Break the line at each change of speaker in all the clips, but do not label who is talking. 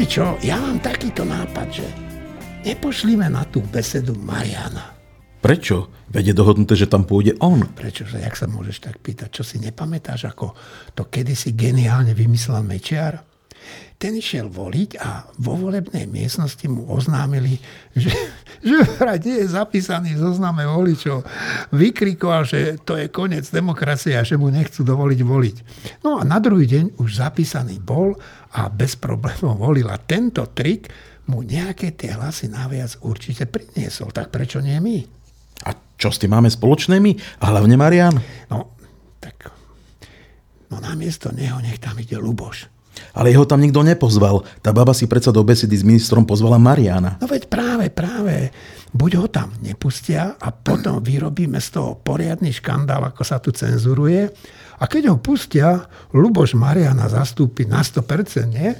Viete čo, ja mám takýto nápad, že nepošlíme na tú besedu Mariana.
Prečo? Veď je dohodnuté, že tam pôjde on.
Prečože, jak sa môžeš tak pýtať, čo si nepamätáš, ako to kedysi geniálne vymyslel Mečiar? Ten išiel voliť a vo volebnej miestnosti mu oznámili, že, že vraj nie je zapísaný v zozname voličov. Vykrikoval, že to je koniec demokracie a že mu nechcú dovoliť voliť. No a na druhý deň už zapísaný bol a bez problémov volil. A tento trik mu nejaké tie hlasy naviac určite priniesol. Tak prečo nie my?
A čo s tým máme spoločné my? A hlavne Marian?
No, tak... No namiesto neho nech tam ide Luboš.
Ale jeho tam nikto nepozval. Tá baba si predsa do besedy s ministrom pozvala Mariana.
No veď práve, práve. Buď ho tam nepustia a potom vyrobíme z toho poriadny škandál, ako sa tu cenzuruje. A keď ho pustia, Luboš Mariana zastúpi na 100%, nie?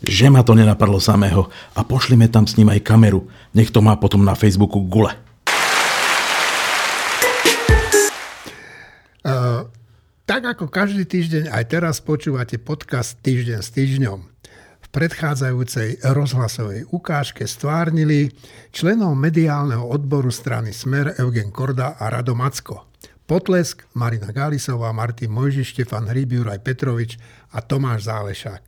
Že ma to nenapadlo samého. A pošlime tam s ním aj kameru. Nech to má potom na Facebooku gule.
Tak ako každý týždeň aj teraz počúvate podcast Týždeň s týždňom. V predchádzajúcej rozhlasovej ukážke stvárnili členov mediálneho odboru strany Smer Eugen Korda a Rado Macko. Potlesk Marina Galisová, Martin Mojžiš, Štefan Hryb, Juraj Petrovič a Tomáš Zálešák.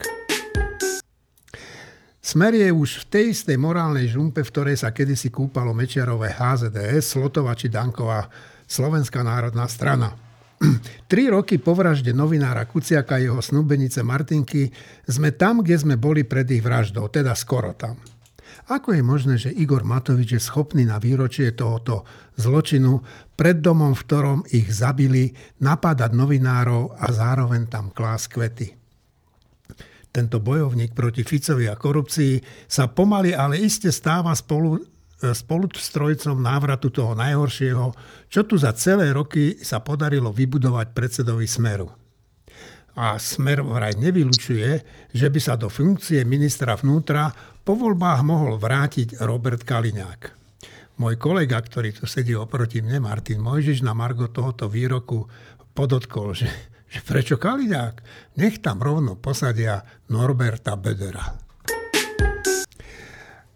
Smer je už v tej istej morálnej žumpe, v ktorej sa kedysi kúpalo Mečiarové HZDS, Slotova či Danková Slovenská národná strana. Tri roky po vražde novinára Kuciaka a jeho snúbenice Martinky sme tam, kde sme boli pred ich vraždou, teda skoro tam. Ako je možné, že Igor Matovič je schopný na výročie tohoto zločinu pred domom, v ktorom ich zabili, napádať novinárov a zároveň tam klás kvety? Tento bojovník proti Ficovi a korupcii sa pomaly, ale iste stáva spolu spolustrojcom návratu toho najhoršieho, čo tu za celé roky sa podarilo vybudovať predsedovi Smeru. A Smer vraj nevylučuje, že by sa do funkcie ministra vnútra po voľbách mohol vrátiť Robert Kaliňák. Môj kolega, ktorý tu sedí oproti mne, Martin Mojžiš, na Margo tohoto výroku podotkol, že, že prečo Kaliňák? Nech tam rovno posadia Norberta Bedera.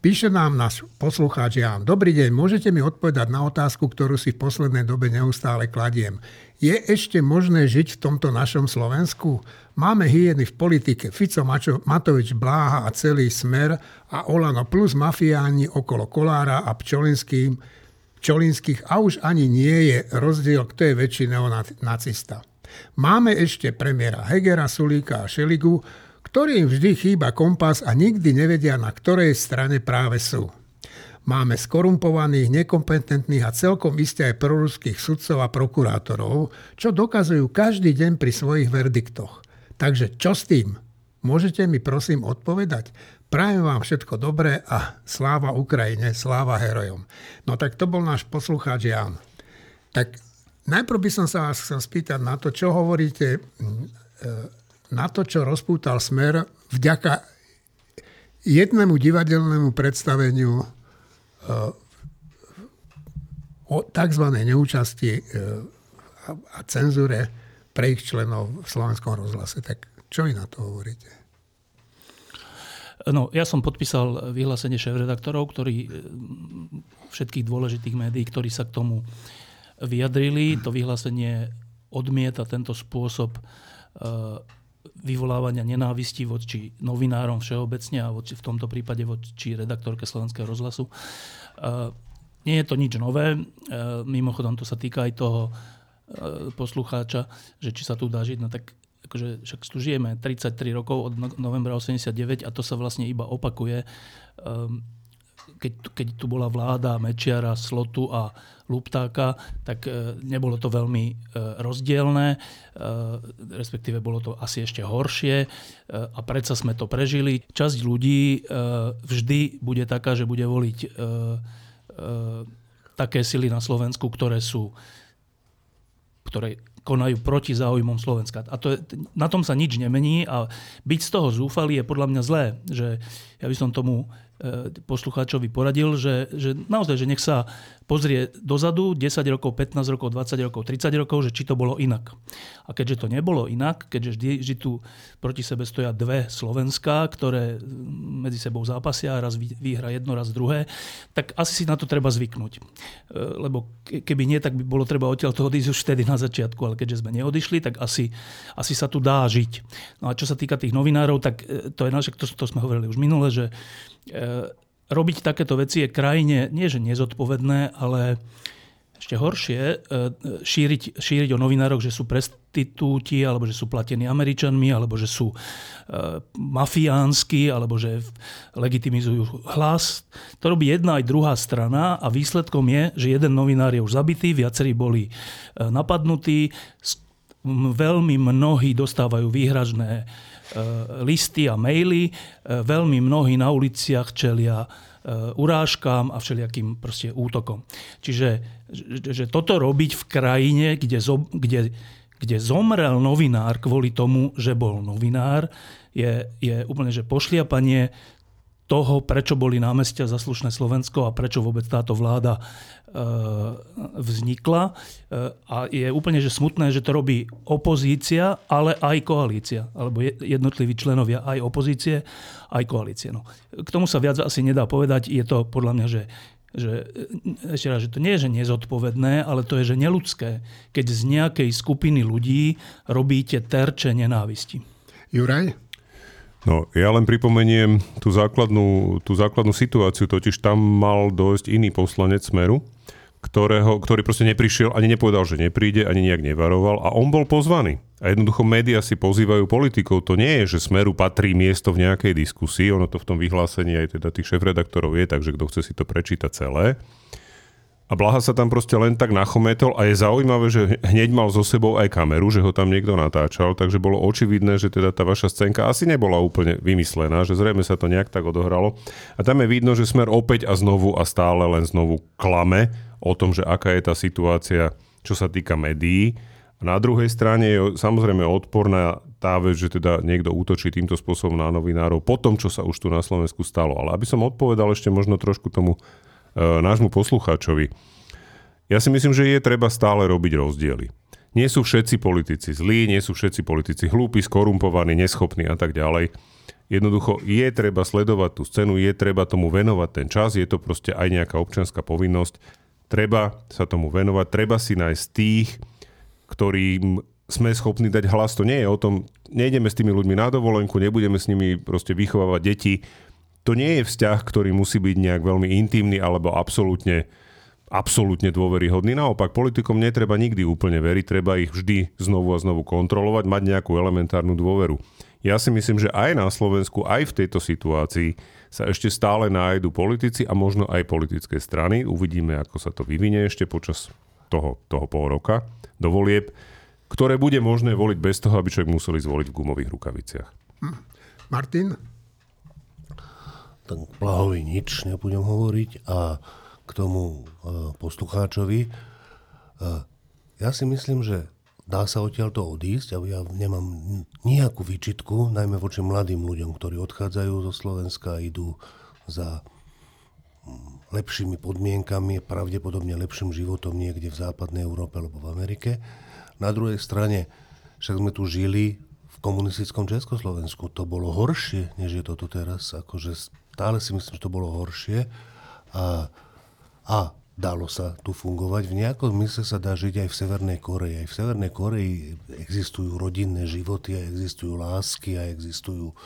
Píše nám náš poslucháč Jan. Dobrý deň, môžete mi odpovedať na otázku, ktorú si v poslednej dobe neustále kladiem. Je ešte možné žiť v tomto našom Slovensku? Máme hyeny v politike, Fico, Matovič, Bláha a celý smer a Olano plus mafiáni okolo Kolára a Pčolinským, Pčolinských a už ani nie je rozdiel, kto je väčší neonacista. Máme ešte premiéra Hegera, Sulíka a Šeligu, ktorým vždy chýba kompas a nikdy nevedia, na ktorej strane práve sú. Máme skorumpovaných, nekompetentných a celkom iste aj proruských sudcov a prokurátorov, čo dokazujú každý deň pri svojich verdiktoch. Takže čo s tým? Môžete mi prosím odpovedať? Prajem vám všetko dobré a sláva Ukrajine, sláva herojom. No tak to bol náš poslucháč Jan. Tak najprv by som sa vás chcel spýtať na to, čo hovoríte e, na to, čo rozpútal smer vďaka jednému divadelnému predstaveniu e, o tzv. neúčasti e, a cenzúre pre ich členov v slovenskom rozhlase. Tak čo vy na to hovoríte?
No, ja som podpísal vyhlásenie šéf-redaktorov, ktorí, e, všetkých dôležitých médií, ktorí sa k tomu vyjadrili. To vyhlásenie odmieta tento spôsob vyvolávania nenávisti voči novinárom všeobecne a voči, v tomto prípade voči redaktorke Slovenského rozhlasu. Nie je to nič nové. Mimochodom, to sa týka aj toho poslucháča, že či sa tu dá žiť. No tak akože, však tu žijeme 33 rokov od no, novembra 89 a to sa vlastne iba opakuje. Keď, keď tu bola vláda Mečiara, Slotu a Luptáka, tak e, nebolo to veľmi e, rozdielne, e, respektíve bolo to asi ešte horšie a predsa sme to prežili. Časť ľudí vždy bude taká, že bude voliť také sily na Slovensku, ktoré sú ktoré, konajú proti záujmom Slovenska. A to je, na tom sa nič nemení a byť z toho zúfalý je podľa mňa zlé. Že ja by som tomu poslucháčovi poradil, že, že naozaj, že nech sa pozrie dozadu 10 rokov, 15 rokov, 20 rokov, 30 rokov, že či to bolo inak. A keďže to nebolo inak, keďže vždy, vždy tu proti sebe stoja dve Slovenská, ktoré medzi sebou zápasia, raz vyhra jedno, raz druhé, tak asi si na to treba zvyknúť. E, lebo keby nie, tak by bolo treba odtiaľ toho odísť už vtedy na začiatku, ale keďže sme neodišli, tak asi, asi sa tu dá žiť. No a čo sa týka tých novinárov, tak e, to je naše, to, to sme hovorili už minule, že E, robiť takéto veci je krajine nie že nezodpovedné, ale ešte horšie, e, šíriť, šíriť o novinároch, že sú prestitúti, alebo že sú platení Američanmi, alebo že sú e, mafiánsky, alebo že legitimizujú hlas. To robí jedna aj druhá strana a výsledkom je, že jeden novinár je už zabitý, viacerí boli napadnutí, veľmi mnohí dostávajú výhražné E, listy a maily. E, veľmi mnohí na uliciach čelia e, urážkám a všelijakým proste útokom. Čiže že toto robiť v krajine, kde, zo, kde, kde zomrel novinár kvôli tomu, že bol novinár, je, je úplne že pošliapanie toho, prečo boli námestia za Slovensko a prečo vôbec táto vláda e, vznikla. E, a je úplne že smutné, že to robí opozícia, ale aj koalícia. Alebo jednotliví členovia aj opozície, aj koalície. No. K tomu sa viac asi nedá povedať. Je to podľa mňa, že že, ešte raz, že to nie je že nezodpovedné, ale to je že neludské, keď z nejakej skupiny ľudí robíte terče nenávisti.
Juraj?
No, ja len pripomeniem tú základnú, tú základnú situáciu, totiž tam mal dojsť iný poslanec Smeru, ktorého, ktorý proste neprišiel, ani nepovedal, že nepríde, ani nejak nevaroval a on bol pozvaný. A jednoducho médiá si pozývajú politikov. To nie je, že Smeru patrí miesto v nejakej diskusii, ono to v tom vyhlásení aj teda tých šéf-redaktorov je, takže kto chce si to prečítať celé. A Blaha sa tam proste len tak nachometol a je zaujímavé, že hneď mal so sebou aj kameru, že ho tam niekto natáčal, takže bolo očividné, že teda tá vaša scénka asi nebola úplne vymyslená, že zrejme sa to nejak tak odohralo. A tam je vidno, že Smer opäť a znovu a stále len znovu klame o tom, že aká je tá situácia, čo sa týka médií. A na druhej strane je samozrejme odporná tá vec, že teda niekto útočí týmto spôsobom na novinárov po tom, čo sa už tu na Slovensku stalo. Ale aby som odpovedal ešte možno trošku tomu nášmu poslucháčovi. Ja si myslím, že je treba stále robiť rozdiely. Nie sú všetci politici zlí, nie sú všetci politici hlúpi, skorumpovaní, neschopní a tak ďalej. Jednoducho je treba sledovať tú scénu, je treba tomu venovať ten čas, je to proste aj nejaká občianská povinnosť. Treba sa tomu venovať, treba si nájsť tých, ktorým sme schopní dať hlas. To nie je o tom, nejdeme s tými ľuďmi na dovolenku, nebudeme s nimi proste vychovávať deti, to nie je vzťah, ktorý musí byť nejak veľmi intimný alebo absolútne, absolútne dôveryhodný. Naopak, politikom netreba nikdy úplne veriť, treba ich vždy znovu a znovu kontrolovať, mať nejakú elementárnu dôveru. Ja si myslím, že aj na Slovensku, aj v tejto situácii sa ešte stále nájdu politici a možno aj politické strany. Uvidíme, ako sa to vyvinie ešte počas toho, toho pol roka do volieb, ktoré bude možné voliť bez toho, aby človek museli zvoliť v gumových rukaviciach. Hm.
Martin?
Tak Blahovi nič nebudem hovoriť a k tomu e, poslucháčovi. E, ja si myslím, že dá sa odtiaľto odísť a ja nemám nejakú výčitku, najmä voči mladým ľuďom, ktorí odchádzajú zo Slovenska a idú za lepšími podmienkami, pravdepodobne lepším životom niekde v západnej Európe alebo v Amerike. Na druhej strane, však sme tu žili v komunistickom Československu. To bolo horšie, než je toto teraz. Akože stále si myslím, že to bolo horšie. A, a dalo sa tu fungovať. V nejakom mysle sa dá žiť aj v Severnej Koreji. Aj v Severnej Koreji existujú rodinné životy, a existujú lásky, a existujú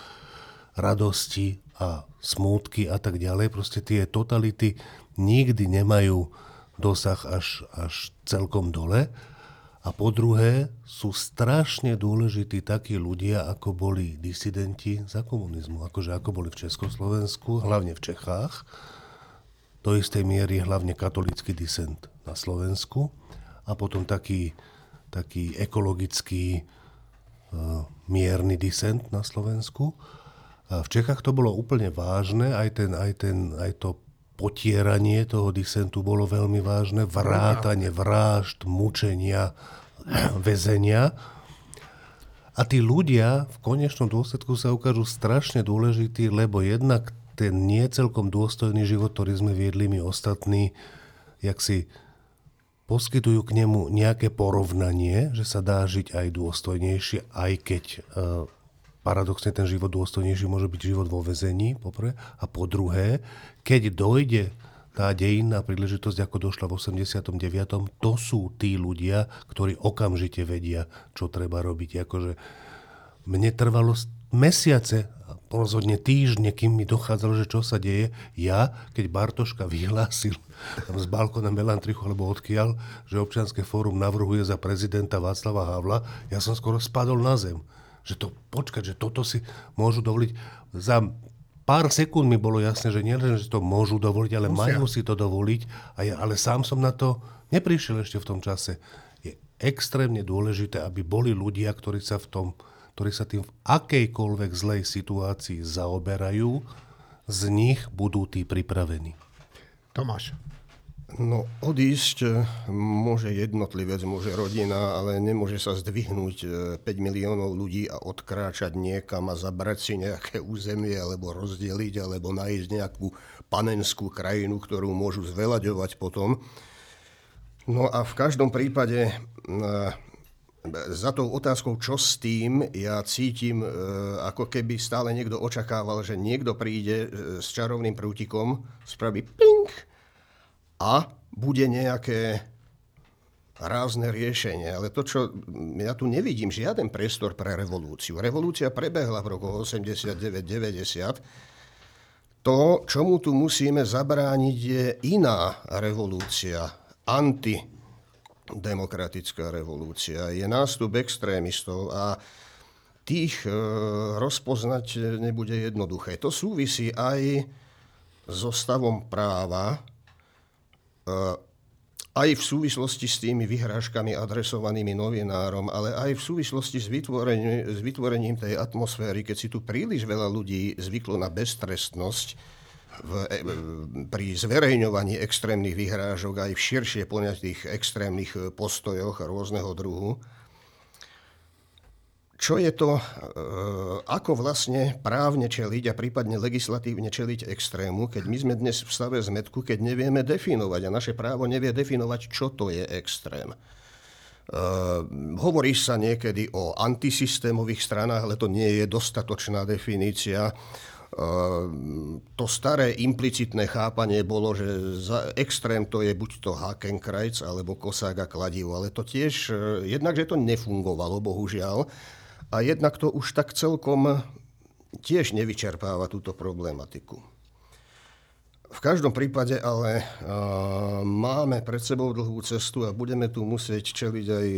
radosti a smútky a tak ďalej. Proste tie totality nikdy nemajú dosah až, až celkom dole. A po druhé, sú strašne dôležití takí ľudia, ako boli disidenti za komunizmu. Akože ako boli v Československu, hlavne v Čechách. Do istej miery hlavne katolický disent na Slovensku. A potom taký, taký ekologický uh, mierny disent na Slovensku. A v Čechách to bolo úplne vážne, aj, ten, aj, ten, aj to potieranie toho disentu bolo veľmi vážne, vrátanie vražd, mučenia, väzenia. A tí ľudia v konečnom dôsledku sa ukážu strašne dôležití, lebo jednak ten nie celkom dôstojný život, ktorý sme viedli my ostatní, jak si poskytujú k nemu nejaké porovnanie, že sa dá žiť aj dôstojnejšie, aj keď e, paradoxne ten život dôstojnejší môže byť život vo vezení, poprvé. A po druhé, keď dojde tá dejinná príležitosť, ako došla v 89., to sú tí ľudia, ktorí okamžite vedia, čo treba robiť. Akože mne trvalo mesiace, rozhodne týždne, kým mi dochádzalo, že čo sa deje. Ja, keď Bartoška vyhlásil tam z balkona Melantrichu alebo odkiaľ, že občianske fórum navrhuje za prezidenta Václava Havla, ja som skoro spadol na zem. Že to, počkať, že toto si môžu dovoliť. Za pár sekúnd mi bolo jasné, že nie že to môžu dovoliť, ale Musia. majú si to dovoliť. A ja, ale sám som na to neprišiel ešte v tom čase. Je extrémne dôležité, aby boli ľudia, ktorí sa v tom ktorí sa tým v akejkoľvek zlej situácii zaoberajú, z nich budú tí pripravení.
Tomáš.
No, odísť e, môže jednotlivec, môže rodina, ale nemôže sa zdvihnúť 5 e, miliónov ľudí a odkráčať niekam a zabrať si nejaké územie, alebo rozdeliť, alebo nájsť nejakú panenskú krajinu, ktorú môžu zvelaďovať potom. No a v každom prípade e, za tou otázkou, čo s tým, ja cítim, ako keby stále niekto očakával, že niekto príde s čarovným prútikom, spraví pink a bude nejaké rázne riešenie. Ale to, čo ja tu nevidím, žiaden priestor pre revolúciu. Revolúcia prebehla v rokoch 89-90. To, čomu tu musíme zabrániť, je iná revolúcia, antidemokratická revolúcia. Je nástup extrémistov a tých e, rozpoznať nebude jednoduché. To súvisí aj so stavom práva, aj v súvislosti s tými vyhrážkami adresovanými novinárom, ale aj v súvislosti s vytvorením, s vytvorením tej atmosféry, keď si tu príliš veľa ľudí zvyklo na beztrestnosť v, e, pri zverejňovaní extrémnych vyhrážok aj v širšie poňatých extrémnych postojoch rôzneho druhu, čo je to, e, ako vlastne právne čeliť a prípadne legislatívne čeliť extrému, keď my sme dnes v stave zmetku, keď nevieme definovať a naše právo nevie definovať, čo to je extrém. Uh, hovorí sa niekedy o antisystémových stranách, ale to nie je dostatočná definícia. Uh, to staré implicitné chápanie bolo, že za extrém to je buď to Hakenkreuz alebo Kosák a kladivo, ale to tiež, uh, jednak, že to nefungovalo, bohužiaľ, a jednak to už tak celkom tiež nevyčerpáva túto problematiku. V každom prípade ale máme pred sebou dlhú cestu a budeme tu musieť čeliť aj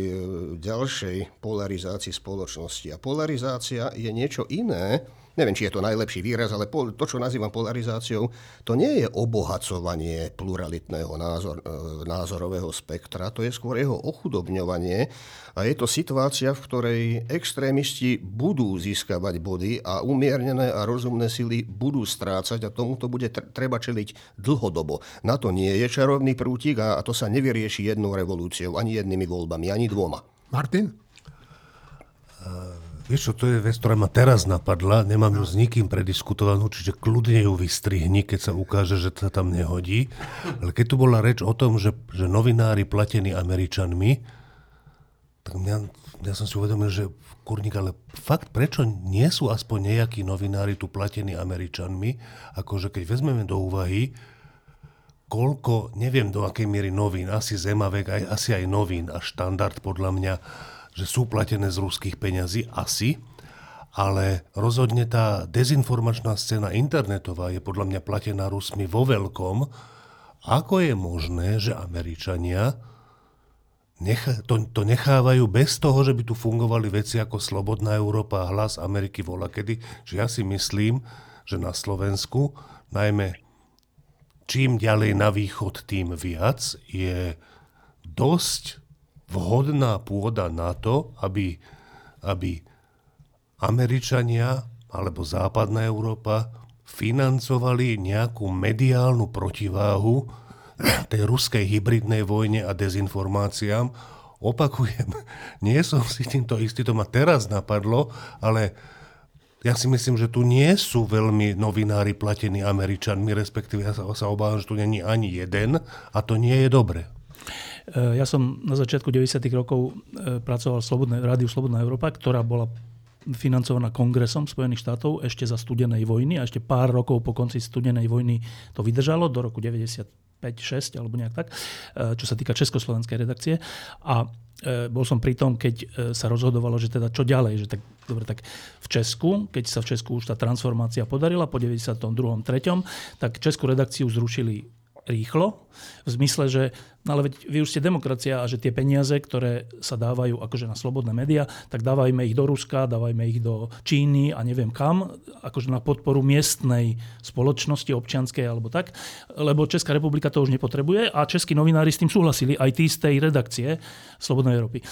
ďalšej polarizácii spoločnosti. A polarizácia je niečo iné, neviem, či je to najlepší výraz, ale to, čo nazývam polarizáciou, to nie je obohacovanie pluralitného názor, e, názorového spektra, to je skôr jeho ochudobňovanie a je to situácia, v ktorej extrémisti budú získavať body a umiernené a rozumné sily budú strácať a tomuto bude treba čeliť dlhodobo. Na to nie je čarovný prútik a to sa nevyrieši jednou revolúciou, ani jednými voľbami, ani dvoma.
Martin?
Uh... Vieš čo, to je vec, ktorá ma teraz napadla, nemám ju s nikým prediskutovanú, čiže kľudne ju vystrihni, keď sa ukáže, že sa tam nehodí. Ale keď tu bola reč o tom, že, že novinári platení Američanmi, tak mňa, ja som si uvedomil, že kurník, ale fakt, prečo nie sú aspoň nejakí novinári tu platení Američanmi? Akože keď vezmeme do úvahy, koľko, neviem do akej miery novín, asi Zemavek, aj, asi aj novín a štandard podľa mňa, že sú platené z ruských peňazí, asi, ale rozhodne tá dezinformačná scéna internetová je podľa mňa platená Rusmi vo veľkom. Ako je možné, že Američania nech, to, to nechávajú bez toho, že by tu fungovali veci ako Slobodná Európa a Hlas Ameriky vola kedy, že ja si myslím, že na Slovensku, najmä čím ďalej na východ, tým viac, je dosť vhodná pôda na to, aby, aby Američania alebo západná Európa financovali nejakú mediálnu protiváhu tej ruskej hybridnej vojne a dezinformáciám, opakujem, nie som si týmto istý, to ma teraz napadlo, ale ja si myslím, že tu nie sú veľmi novinári platení Američanmi, respektíve ja sa, sa obávam, že tu není ani jeden a to nie je dobre.
E, ja som na začiatku 90. rokov e, pracoval v rádiu Slobodná Európa, ktorá bola financovaná kongresom Spojených štátov ešte za studenej vojny a ešte pár rokov po konci studenej vojny to vydržalo do roku 95 6 alebo nejak tak, e, čo sa týka československej redakcie. A bol som pri tom, keď sa rozhodovalo, že teda čo ďalej, že tak, dobre, tak v Česku, keď sa v Česku už tá transformácia podarila po 92. 3., tak Českú redakciu zrušili rýchlo, v zmysle, že no ale veď vy už ste demokracia a že tie peniaze, ktoré sa dávajú akože na slobodné médiá, tak dávajme ich do Ruska, dávajme ich do Číny a neviem kam, akože na podporu miestnej spoločnosti občianskej alebo tak, lebo Česká republika to už nepotrebuje a českí novinári s tým súhlasili, aj tí z tej redakcie Slobodnej Európy. E,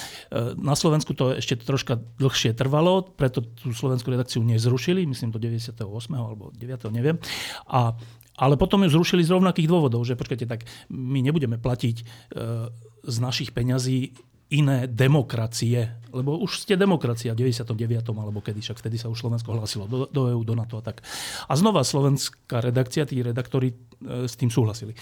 na Slovensku to ešte troška dlhšie trvalo, preto tú slovenskú redakciu nezrušili, myslím do 98. alebo 9. neviem. A ale potom ju zrušili z rovnakých dôvodov, že počkajte, tak my nebudeme platiť e, z našich peňazí iné demokracie, lebo už ste demokracia v 99. alebo kedy, však vtedy sa už Slovensko hlásilo do, do EU, do NATO a tak. A znova slovenská redakcia, tí redaktori e, s tým súhlasili. E,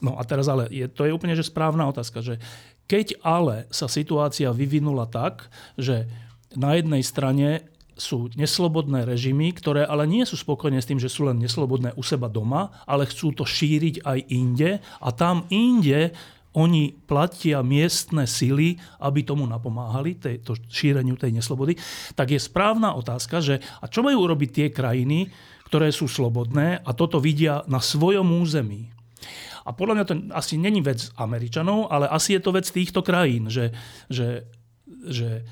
no a teraz ale, je, to je úplne že správna otázka, že keď ale sa situácia vyvinula tak, že na jednej strane sú neslobodné režimy, ktoré ale nie sú spokojné s tým, že sú len neslobodné u seba doma, ale chcú to šíriť aj inde a tam inde oni platia miestne sily, aby tomu napomáhali, tej, to šíreniu tej neslobody, tak je správna otázka, že a čo majú urobiť tie krajiny, ktoré sú slobodné a toto vidia na svojom území. A podľa mňa to asi není vec Američanov, ale asi je to vec týchto krajín, že, že, že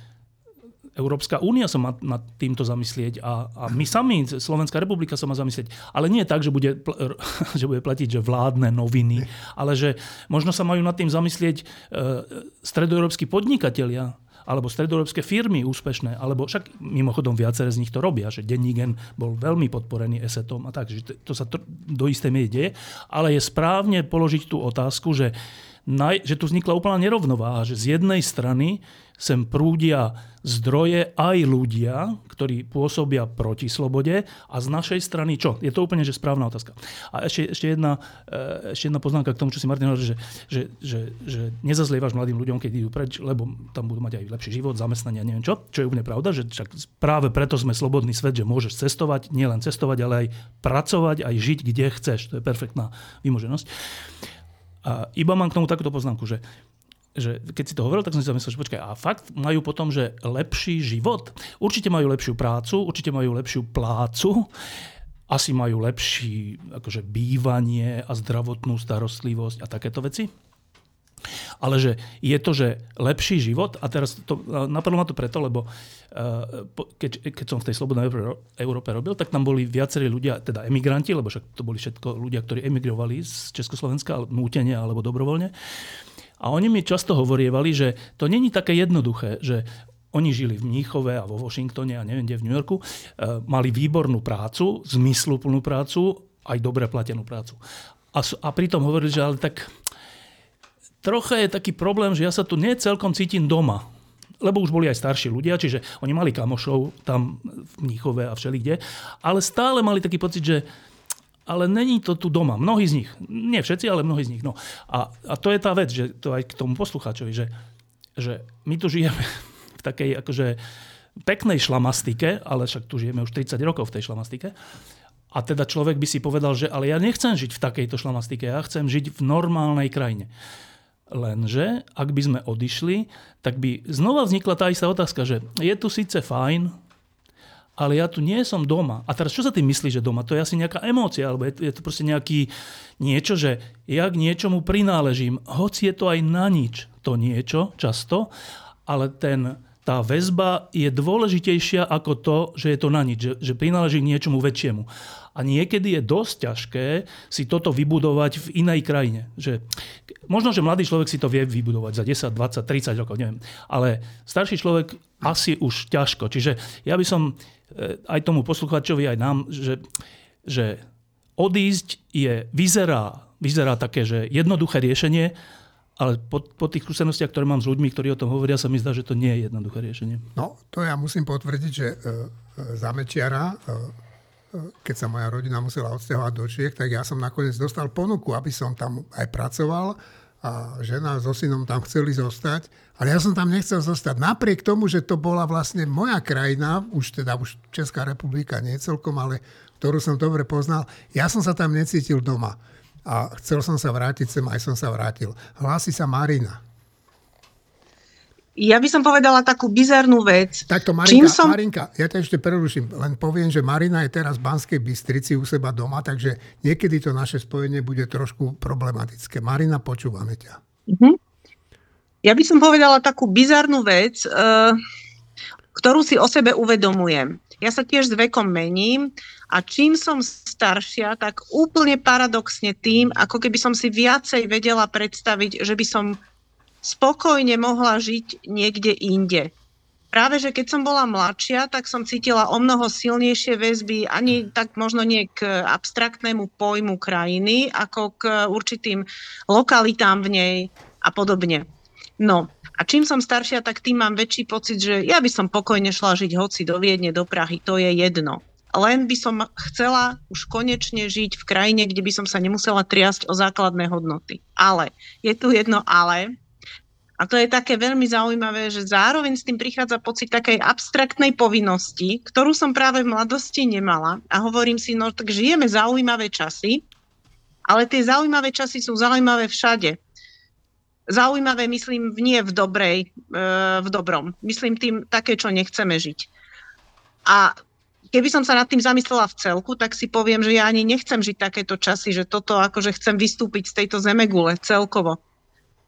Európska únia sa má nad týmto zamyslieť a, a my sami, Slovenská republika sa má zamyslieť. Ale nie tak, že bude, že bude platiť že vládne noviny, ale že možno sa majú nad tým zamyslieť e, stredoeurópsky podnikatelia, alebo stredoeurópske firmy úspešné, alebo však mimochodom viaceré z nich to robia, že Dennígen bol veľmi podporený esetom a tak, že to sa to do istej miery deje, ale je správne položiť tú otázku, že, naj, že tu vznikla úplná nerovnováha, že z jednej strany sem prúdia zdroje aj ľudia, ktorí pôsobia proti slobode a z našej strany čo? Je to úplne že správna otázka. A ešte, ešte, jedna, e, ešte jedna poznámka k tomu, čo si Martin hovorí, že, že, že, že nezazlievaš mladým ľuďom, keď idú preč, lebo tam budú mať aj lepší život, zamestnanie a neviem čo. Čo je úplne pravda, že však práve preto sme slobodný svet, že môžeš cestovať, nielen cestovať, ale aj pracovať, aj žiť, kde chceš. To je perfektná vymoženosť. A iba mám k tomu takúto poznámku, že že keď si to hovoril, tak som si zamyslel, že počkaj, a fakt majú potom, že lepší život? Určite majú lepšiu prácu, určite majú lepšiu plácu, asi majú lepší akože, bývanie a zdravotnú starostlivosť a takéto veci. Ale že je to, že lepší život, a teraz to, napadlo ma to preto, lebo keď, keď som v tej Slobodnej Európe robil, tak tam boli viacerí ľudia, teda emigranti, lebo však to boli všetko ľudia, ktorí emigrovali z Československa, nútene alebo dobrovoľne. A oni mi často hovorievali, že to není také jednoduché, že oni žili v Mníchove a vo Washingtone a neviem kde v New Yorku, e, mali výbornú prácu, zmysluplnú prácu, aj dobre platenú prácu. A, a pritom hovorili, že ale tak trocha je taký problém, že ja sa tu nie celkom cítim doma. Lebo už boli aj starší ľudia, čiže oni mali kamošov tam v Mníchove a všelikde, ale stále mali taký pocit, že ale není to tu doma. Mnohí z nich, nie všetci, ale mnohí z nich. No. A, a to je tá vec, že to aj k tomu poslucháčovi, že, že my tu žijeme v takej akože peknej šlamastike, ale však tu žijeme už 30 rokov v tej šlamastike. A teda človek by si povedal, že ale ja nechcem žiť v takejto šlamastike, ja chcem žiť v normálnej krajine. Lenže, ak by sme odišli, tak by znova vznikla tá istá otázka, že je tu síce fajn, ale ja tu nie som doma. A teraz čo sa tým myslí, že doma? To je asi nejaká emócia, alebo je, je to proste nejaký niečo, že ja k niečomu prináležím, hoci je to aj na nič, to niečo často, ale ten, tá väzba je dôležitejšia ako to, že je to na nič, že, že prináleží k niečomu väčšiemu. A niekedy je dosť ťažké si toto vybudovať v inej krajine. Že, možno, že mladý človek si to vie vybudovať za 10, 20, 30 rokov, neviem. Ale starší človek asi už ťažko. Čiže ja by som E, aj tomu poslucháčovi, aj nám, že, že odísť je, vyzerá, vyzerá také, že jednoduché riešenie, ale po, po tých skúsenostiach, ktoré mám s ľuďmi, ktorí o tom hovoria, sa mi zdá, že to nie je jednoduché riešenie.
No, to ja musím potvrdiť, že e, e, za Mečiara, e, keď sa moja rodina musela odsťahovať do Čiech, tak ja som nakoniec dostal ponuku, aby som tam aj pracoval a žena so synom tam chceli zostať, ale ja som tam nechcel zostať. Napriek tomu, že to bola vlastne moja krajina, už teda už Česká republika nie celkom, ale ktorú som dobre poznal, ja som sa tam necítil doma a chcel som sa vrátiť sem, aj som sa vrátil. Hlási sa Marina.
Ja by som povedala takú bizarnú vec.
Takto, Marinka, Čím som... Marinka, ja ťa ešte preruším, len poviem, že Marina je teraz v Banskej Bystrici u seba doma, takže niekedy to naše spojenie bude trošku problematické. Marina, počúvame ťa. Uh-huh.
Ja by som povedala takú bizarnú vec, uh, ktorú si o sebe uvedomujem. Ja sa tiež s vekom mením a čím som staršia, tak úplne paradoxne tým, ako keby som si viacej vedela predstaviť, že by som spokojne mohla žiť niekde inde. Práve, že keď som bola mladšia, tak som cítila o mnoho silnejšie väzby, ani tak možno nie k abstraktnému pojmu krajiny, ako k určitým lokalitám v nej a podobne. No, a čím som staršia, tak tým mám väčší pocit, že ja by som pokojne šla žiť hoci do Viedne, do Prahy, to je jedno len by som chcela už konečne žiť v krajine, kde by som sa nemusela triasť o základné hodnoty. Ale, je tu jedno ale, a to je také veľmi zaujímavé, že zároveň s tým prichádza pocit takej abstraktnej povinnosti, ktorú som práve v mladosti nemala. A hovorím si, no tak žijeme zaujímavé časy, ale tie zaujímavé časy sú zaujímavé všade. Zaujímavé myslím nie v dobrej, e, v dobrom. Myslím tým také, čo nechceme žiť. A keby som sa nad tým zamyslela v celku, tak si poviem, že ja ani nechcem žiť takéto časy, že toto akože chcem vystúpiť z tejto zemegule celkovo.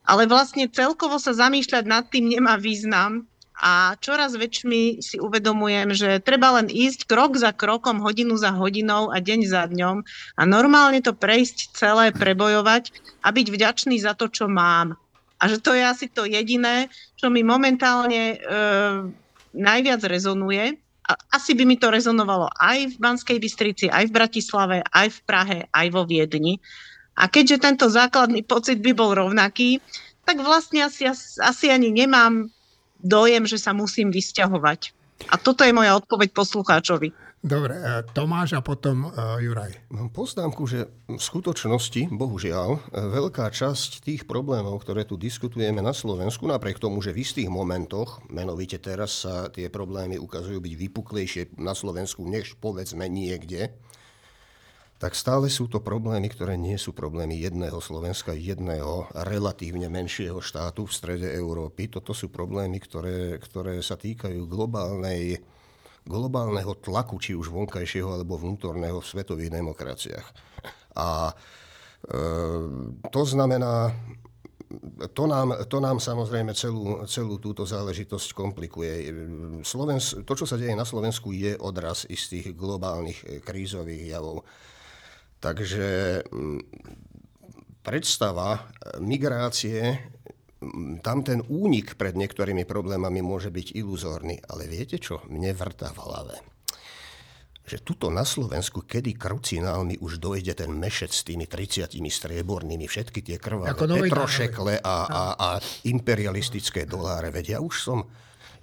Ale vlastne celkovo sa zamýšľať nad tým nemá význam a čoraz väčšmi si uvedomujem, že treba len ísť krok za krokom, hodinu za hodinou a deň za dňom a normálne to prejsť celé, prebojovať a byť vďačný za to, čo mám. A že to je asi to jediné, čo mi momentálne e, najviac rezonuje asi by mi to rezonovalo aj v Banskej Bystrici, aj v Bratislave, aj v Prahe, aj vo Viedni. A keďže tento základný pocit by bol rovnaký, tak vlastne asi, asi ani nemám dojem, že sa musím vysťahovať. A toto je moja odpoveď poslucháčovi.
Dobre, e, Tomáš a potom uh, Juraj.
Mám poznámku, že v skutočnosti, bohužiaľ, e, veľká časť tých problémov, ktoré tu diskutujeme na Slovensku, napriek tomu, že v istých momentoch, menovite teraz sa tie problémy ukazujú byť vypuklejšie na Slovensku, než povedzme niekde, tak stále sú to problémy, ktoré nie sú problémy jedného Slovenska, jedného relatívne menšieho štátu v strede Európy. Toto sú problémy, ktoré, ktoré sa týkajú globálnej globálneho tlaku, či už vonkajšieho alebo vnútorného v svetových demokraciách. A e, to znamená, to nám, to nám samozrejme celú, celú túto záležitosť komplikuje. Slovens, to, čo sa deje na Slovensku, je odraz istých globálnych krízových javov. Takže predstava migrácie tam ten únik pred niektorými problémami môže byť iluzórny. Ale viete čo? Mne vrtá v hlave že tuto na Slovensku, kedy krucinálmi už dojde ten mešec s tými 30 striebornými, všetky tie krvavé petrošekle a, a, a imperialistické doláre. Veď ja už som,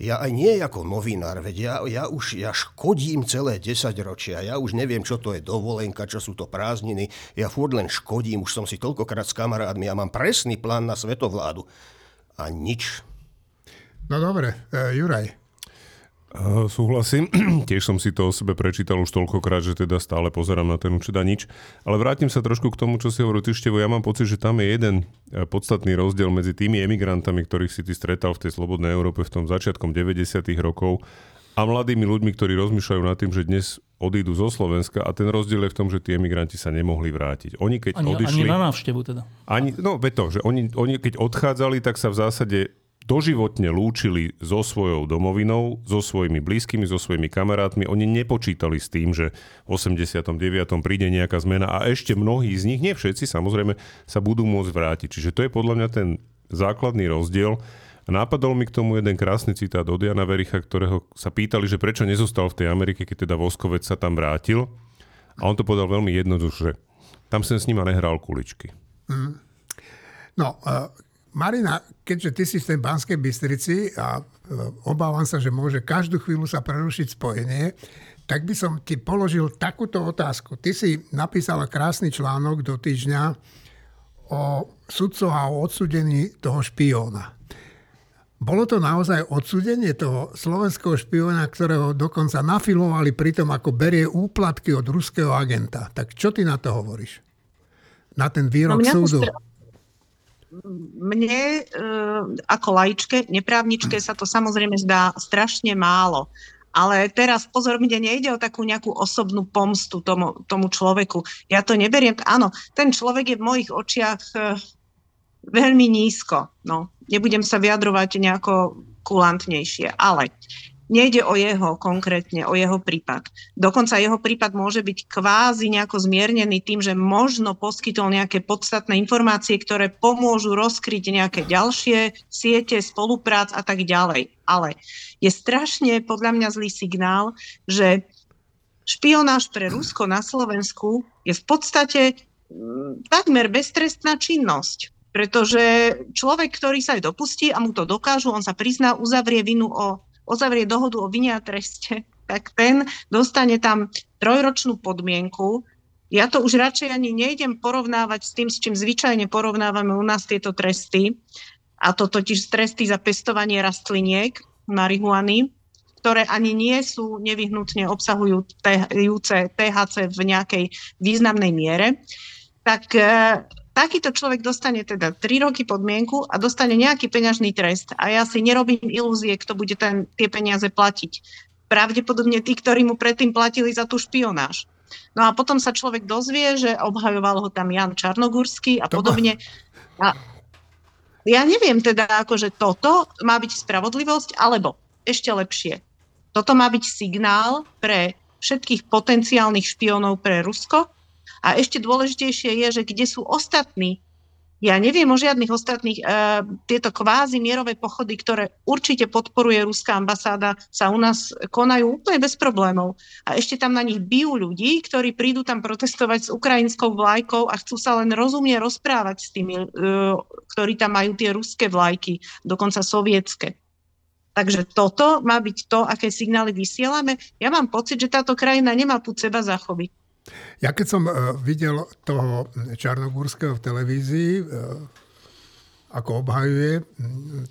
ja aj nie ako novinár, veď ja, ja už ja škodím celé 10 ročia, ja už neviem, čo to je dovolenka, čo sú to prázdniny, ja furt len škodím, už som si toľkokrát s kamarádmi, ja mám presný plán na svetovládu. A nič.
No dobre, uh, Juraj,
Uh, súhlasím. Tiež som si to o sebe prečítal už toľkokrát, že teda stále pozerám na ten učeda nič. Ale vrátim sa trošku k tomu, čo si hovoril Tyštevo. Ja mám pocit, že tam je jeden e, podstatný rozdiel medzi tými emigrantami, ktorých si ty stretal v tej slobodnej Európe v tom začiatkom 90. rokov a mladými ľuďmi, ktorí rozmýšľajú nad tým, že dnes odídu zo Slovenska a ten rozdiel je v tom, že tí emigranti sa nemohli vrátiť. Oni keď
ani,
odišli...
Ani na návštevu teda.
Ani, no, to, že oni, oni keď odchádzali, tak sa v zásade doživotne lúčili so svojou domovinou, so svojimi blízkymi, so svojimi kamarátmi. Oni nepočítali s tým, že v 89. príde nejaká zmena a ešte mnohí z nich, nie všetci samozrejme, sa budú môcť vrátiť. Čiže to je podľa mňa ten základný rozdiel. A nápadol mi k tomu jeden krásny citát od Jana Vericha, ktorého sa pýtali, že prečo nezostal v tej Amerike, keď teda Voskovec sa tam vrátil. A on to povedal veľmi jednoducho, že tam som s nima nehral kuličky. Mm.
No, uh Marina, keďže ty si v tej Banskej Bystrici a e, obávam sa, že môže každú chvíľu sa prerušiť spojenie, tak by som ti položil takúto otázku. Ty si napísala krásny článok do týždňa o sudcoch a o odsudení toho špióna. Bolo to naozaj odsudenie toho slovenského špióna, ktorého dokonca nafilovali pri tom, ako berie úplatky od ruského agenta. Tak čo ty na to hovoríš? Na ten výrok no súdu? Stra-
mne e, ako laičke, neprávničke sa to samozrejme zdá strašne málo. Ale teraz pozor, mne nejde o takú nejakú osobnú pomstu tomu, tomu človeku. Ja to neberiem. Áno, ten človek je v mojich očiach e, veľmi nízko. No, nebudem sa vyjadrovať nejako kulantnejšie, ale nejde o jeho konkrétne, o jeho prípad. Dokonca jeho prípad môže byť kvázi nejako zmiernený tým, že možno poskytol nejaké podstatné informácie, ktoré pomôžu rozkryť nejaké ďalšie siete, spoluprác a tak ďalej. Ale je strašne podľa mňa zlý signál, že špionáž pre Rusko na Slovensku je v podstate mm, takmer beztrestná činnosť. Pretože človek, ktorý sa aj dopustí a mu to dokážu, on sa prizná, uzavrie vinu o, uzavrie dohodu o vine a treste, tak ten dostane tam trojročnú podmienku. Ja to už radšej ani nejdem porovnávať s tým, s čím zvyčajne porovnávame u nás tieto tresty. A to totiž tresty za pestovanie rastliniek, marihuany, ktoré ani nie sú nevyhnutne obsahujúce THC v nejakej významnej miere. Tak takýto človek dostane teda 3 roky podmienku a dostane nejaký peňažný trest. A ja si nerobím ilúzie, kto bude ten, tie peniaze platiť. Pravdepodobne tí, ktorí mu predtým platili za tú špionáž. No a potom sa človek dozvie, že obhajoval ho tam Jan Čarnogurský a podobne. A ja neviem teda, akože toto má byť spravodlivosť, alebo ešte lepšie. Toto má byť signál pre všetkých potenciálnych špionov pre Rusko, a ešte dôležitejšie je, že kde sú ostatní. Ja neviem o žiadnych ostatných. Uh, tieto kvázi mierové pochody, ktoré určite podporuje ruská ambasáda, sa u nás konajú úplne bez problémov. A ešte tam na nich bijú ľudí, ktorí prídu tam protestovať s ukrajinskou vlajkou a chcú sa len rozumne rozprávať s tými, uh, ktorí tam majú tie ruské vlajky, dokonca sovietské. Takže toto má byť to, aké signály vysielame. Ja mám pocit, že táto krajina nemá púd seba zachoviť.
Ja keď som e, videl toho Čarnogórského v televízii, e, ako obhajuje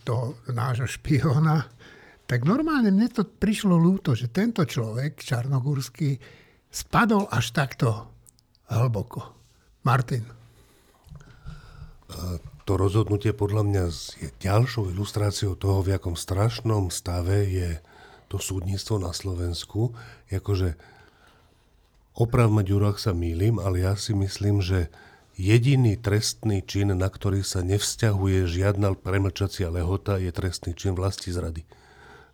toho nášho špiona, tak normálne mne to prišlo ľúto, že tento človek, Čarnogórsky, spadol až takto hlboko. Martin.
To rozhodnutie podľa mňa je ďalšou ilustráciou toho, v akom strašnom stave je to súdnictvo na Slovensku. Jakože Opravme Ďuro, sa mýlim, ale ja si myslím, že jediný trestný čin, na ktorý sa nevzťahuje žiadna premlčacia lehota, je trestný čin vlasti zrady.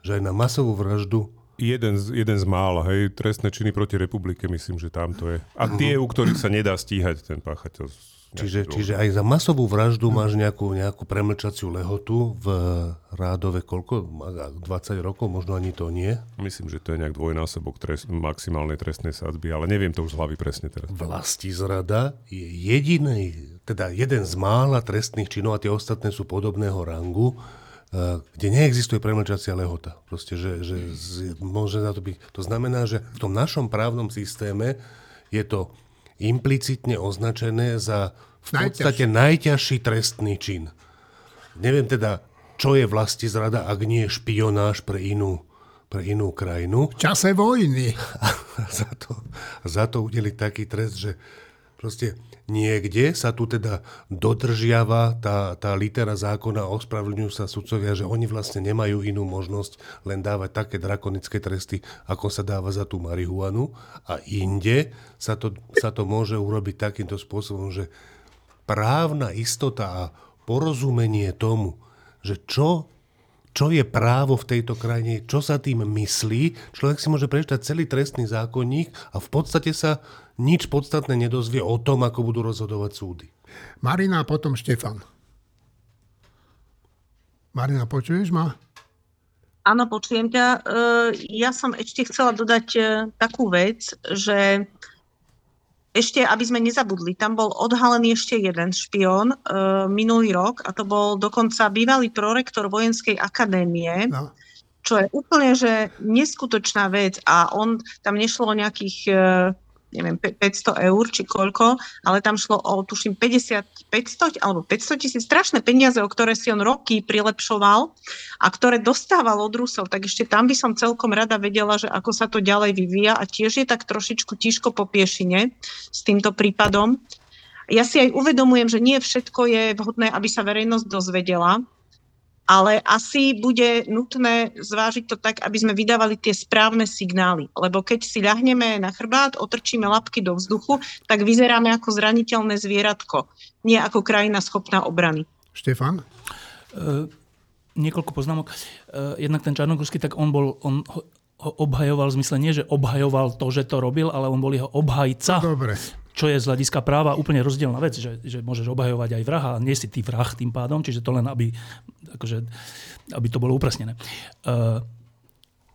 Že aj na masovú vraždu
Jeden z, jeden z mála, hej, trestné činy proti republike, myslím, že tam to je. A tie, u ktorých sa nedá stíhať ten páchateľ
Čiže, čiže aj za masovú vraždu máš nejakú, nejakú premlčaciu lehotu v rádove koľko? 20 rokov, možno ani to nie?
Myslím, že to je nejak dvojnásobok trest, maximálnej trestnej sadzby, ale neviem to už z hlavy presne teraz.
Vlasti zrada je jediný, teda jeden z mála trestných činov a tie ostatné sú podobného rangu, kde neexistuje premlčacia lehota. Proste, že, že môže na to byť. To znamená, že v tom našom právnom systéme je to implicitne označené za v podstate najťažší trestný čin. Neviem teda, čo je vlasti zrada, ak nie špionáž pre inú, pre inú krajinu.
V čase vojny.
za, to, za to udeliť taký trest, že proste niekde sa tu teda dodržiava tá, tá litera zákona, ospravedlňujú sa sudcovia, že oni vlastne nemajú inú možnosť len dávať také drakonické tresty, ako sa dáva za tú marihuanu. A inde sa to, sa to môže urobiť takýmto spôsobom, že právna istota a porozumenie tomu, že čo čo je právo v tejto krajine, čo sa tým myslí. Človek si môže prečítať celý trestný zákonník a v podstate sa nič podstatné nedozvie o tom, ako budú rozhodovať súdy.
Marina a potom Štefan. Marina, počuješ ma?
Áno, počujem ťa. E, ja som ešte chcela dodať e, takú vec, že ešte, aby sme nezabudli, tam bol odhalený ešte jeden špión e, minulý rok a to bol dokonca bývalý prorektor Vojenskej akadémie, no. čo je úplne že neskutočná vec a on, tam nešlo o nejakých neviem, 500 eur či koľko, ale tam šlo o, tuším, 50, 500 alebo 500 tisíc, strašné peniaze, o ktoré si on roky prilepšoval a ktoré dostával od Rusov, tak ešte tam by som celkom rada vedela, že ako sa to ďalej vyvíja a tiež je tak trošičku tížko po piešine s týmto prípadom. Ja si aj uvedomujem, že nie všetko je vhodné, aby sa verejnosť dozvedela, ale asi bude nutné zvážiť to tak, aby sme vydávali tie správne signály. Lebo keď si ľahneme na chrbát, otrčíme lapky do vzduchu, tak vyzeráme ako zraniteľné zvieratko, nie ako krajina schopná obrany.
Štefan?
Uh, niekoľko poznámok. Uh, jednak ten Čarnogórsky, tak on bol, on ho, ho obhajoval v zmysle nie, že obhajoval to, že to robil, ale on bol jeho obhajca.
Dobre
čo je z hľadiska práva úplne rozdielna vec, že, že môžeš obhajovať aj vraha a nie si ty vrah tým pádom, čiže to len, aby, akože, aby to bolo upresnené. Uh,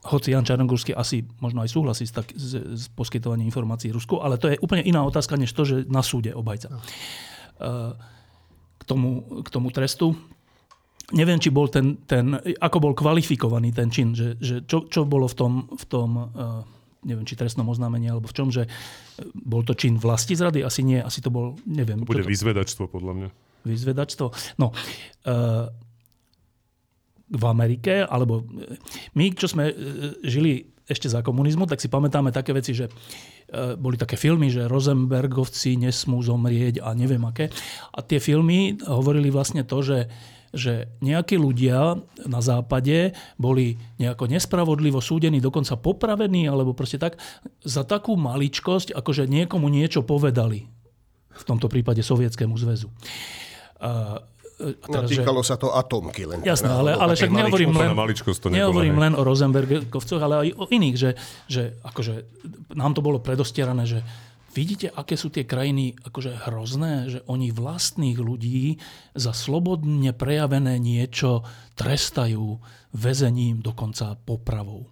hoci Jan Čarnogórsky asi možno aj súhlasí s, tak, s, s poskytovaním informácií Rusku, ale to je úplne iná otázka, než to, že na súde obhajca. Uh, k, tomu, k tomu trestu. Neviem, či bol ten, ten, ako bol kvalifikovaný ten čin, že, že čo, čo bolo v tom, v tom uh, neviem, či trestnom oznámení alebo v čom, že e, bol to čin vlasti zrady? Asi nie, asi to bol, neviem.
To bude
to...
vyzvedačstvo, podľa mňa.
Vyzvedačstvo. No, uh, v Amerike, alebo e, my, čo sme žili ešte za komunizmu, tak si pamätáme také veci, že boli také filmy, že Rosenbergovci nesmú zomrieť a neviem aké. A tie filmy hovorili vlastne to, že že nejakí ľudia na západe boli nejako nespravodlivo súdení, dokonca popravení, alebo proste tak, za takú maličkosť, akože niekomu niečo povedali. V tomto prípade Sovietskému zväzu. A,
a teraz, no, týkalo že... sa to atomky len.
Jasné, ale, ale však nehovorím len, nehovorím len o Rosenbergovcoch, ale aj o iných, že, že akože nám to bolo predostierané, že Vidíte, aké sú tie krajiny akože hrozné, že oni vlastných ľudí za slobodne prejavené niečo trestajú väzením, dokonca popravou.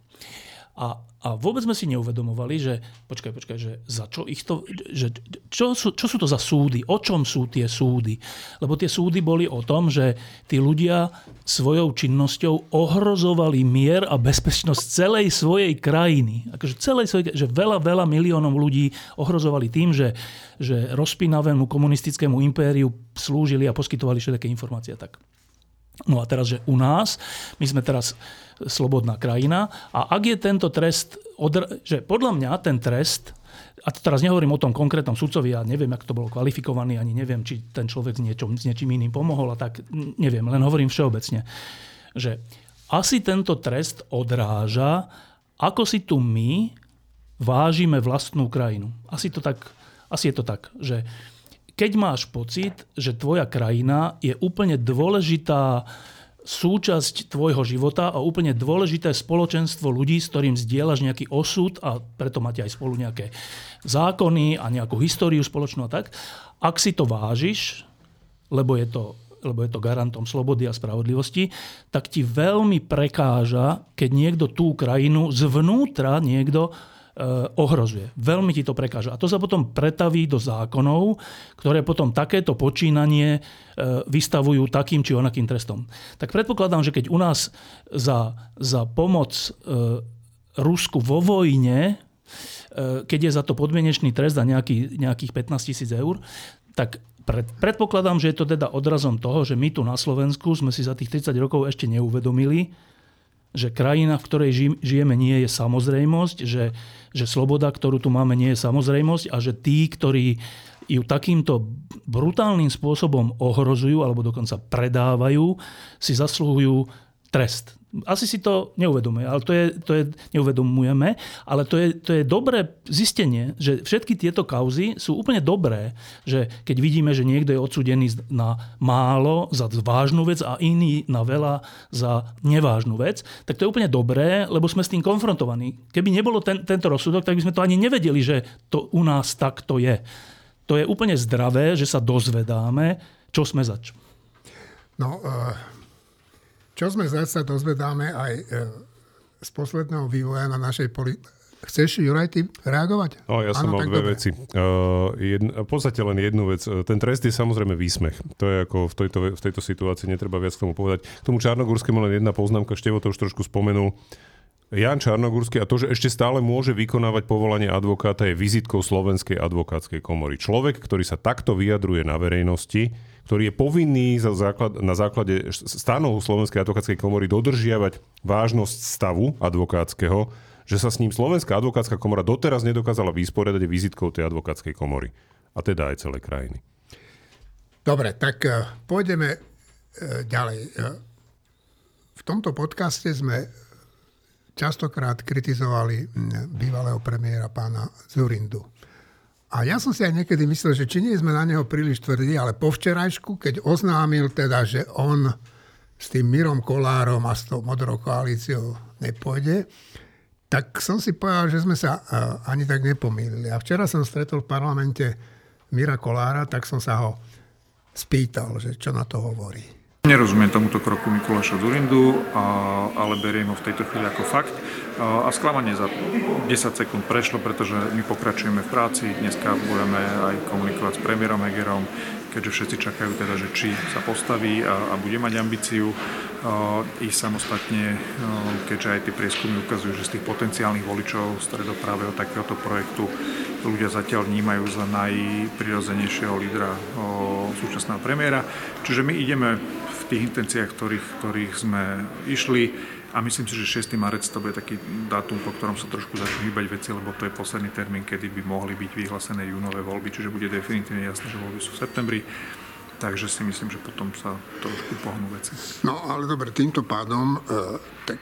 A, a vôbec sme si neuvedomovali, že počkaj, počkaj, že za čo ich to, že čo sú, čo sú to za súdy, o čom sú tie súdy. Lebo tie súdy boli o tom, že tí ľudia svojou činnosťou ohrozovali mier a bezpečnosť celej svojej krajiny. Akože celej svojej, že veľa, veľa miliónov ľudí ohrozovali tým, že, že rozpínavému komunistickému impériu slúžili a poskytovali všetké informácie. Tak. No a teraz, že u nás, my sme teraz slobodná krajina a ak je tento trest, že podľa mňa ten trest, a teraz nehovorím o tom konkrétnom sudcovi, ja neviem, ako to bolo kvalifikovaný, ani neviem, či ten človek s, niečom, s niečím iným pomohol a tak, neviem, len hovorím všeobecne, že asi tento trest odráža, ako si tu my vážime vlastnú krajinu. Asi, to tak, asi je to tak, že keď máš pocit, že tvoja krajina je úplne dôležitá súčasť tvojho života a úplne dôležité spoločenstvo ľudí, s ktorým zdieľaš nejaký osud a preto máte aj spolu nejaké zákony a nejakú históriu spoločnú a tak. Ak si to vážiš, lebo je to lebo je to garantom slobody a spravodlivosti, tak ti veľmi prekáža, keď niekto tú krajinu zvnútra niekto ohrozuje. Veľmi ti to prekáža. A to sa potom pretaví do zákonov, ktoré potom takéto počínanie eh, vystavujú takým či onakým trestom. Tak predpokladám, že keď u nás za, za pomoc eh, Rusku vo vojne, keď je za to podmienečný trest a nejaký, nejakých 15 tisíc eur, tak pred, predpokladám, že je to teda odrazom toho, že my tu na Slovensku sme si za tých 30 rokov ešte neuvedomili, že krajina, v ktorej žijeme, nie je samozrejmosť, že, že sloboda, ktorú tu máme, nie je samozrejmosť a že tí, ktorí ju takýmto brutálnym spôsobom ohrozujú alebo dokonca predávajú, si zasluhujú trest. Asi si to neuvedomuje, ale to je, to je, neuvedomujeme, ale to je, to je dobré zistenie, že všetky tieto kauzy sú úplne dobré, že keď vidíme, že niekto je odsudený na málo za vážnu vec a iný na veľa za nevážnu vec, tak to je úplne dobré, lebo sme s tým konfrontovaní. Keby nebolo ten, tento rozsudok, tak by sme to ani nevedeli, že to u nás takto je. To je úplne zdravé, že sa dozvedáme, čo sme zač.
No, uh čo sme zase dozvedáme aj e, z posledného vývoja na našej poli- Chceš, Juraj, ty reagovať?
O, ja som
Áno,
mal dve
dobre.
veci. Uh, jedn, v podstate len jednu vec. Uh, Ten trest je samozrejme výsmech. To je ako v tejto, v tejto situácii, netreba viac k tomu povedať. K tomu Čarnogórskému len jedna poznámka, Števo to už trošku spomenul. Jan Čarnogórsky a to, že ešte stále môže vykonávať povolanie advokáta je vizitkou Slovenskej advokátskej komory. Človek, ktorý sa takto vyjadruje na verejnosti, ktorý je povinný základ, na základe stanov Slovenskej advokátskej komory dodržiavať vážnosť stavu advokátskeho, že sa s ním Slovenská advokátska komora doteraz nedokázala vysporiadať vizitkou tej advokátskej komory. A teda aj celej krajiny.
Dobre, tak eh, pôjdeme eh, ďalej. Eh, V tomto podcaste sme častokrát kritizovali bývalého premiéra pána Zurindu. A ja som si aj niekedy myslel, že či nie sme na neho príliš tvrdí, ale po včerajšku, keď oznámil teda, že on s tým Mirom Kolárom a s tou modrou koalíciou nepôjde, tak som si povedal, že sme sa uh, ani tak nepomýlili. A včera som stretol v parlamente Mira Kolára, tak som sa ho spýtal, že čo na to hovorí.
Nerozumiem tomuto kroku Mikuláša Zurindu, a, ale beriem ho v tejto chvíli ako fakt. A, sklamanie za 10 sekúnd prešlo, pretože my pokračujeme v práci. Dneska budeme aj komunikovať s premiérom Hegerom, keďže všetci čakajú teda, že či sa postaví a, a bude mať ambíciu ísť samostatne, keďže aj tie prieskumy ukazujú, že z tých potenciálnych voličov stredopravého takéhoto projektu ľudia zatiaľ vnímajú za najprirodzenejšieho lídra súčasného premiéra. Čiže my ideme v tých intenciách, ktorých, ktorých sme išli a myslím si, že 6. marec to bude taký dátum, po ktorom sa trošku začnú hýbať veci, lebo to je posledný termín, kedy by mohli byť vyhlásené júnové voľby, čiže bude definitívne jasné, že voľby sú v septembri. Takže si myslím, že potom sa trošku pohnú veci.
No ale dobre, týmto pádom e, tak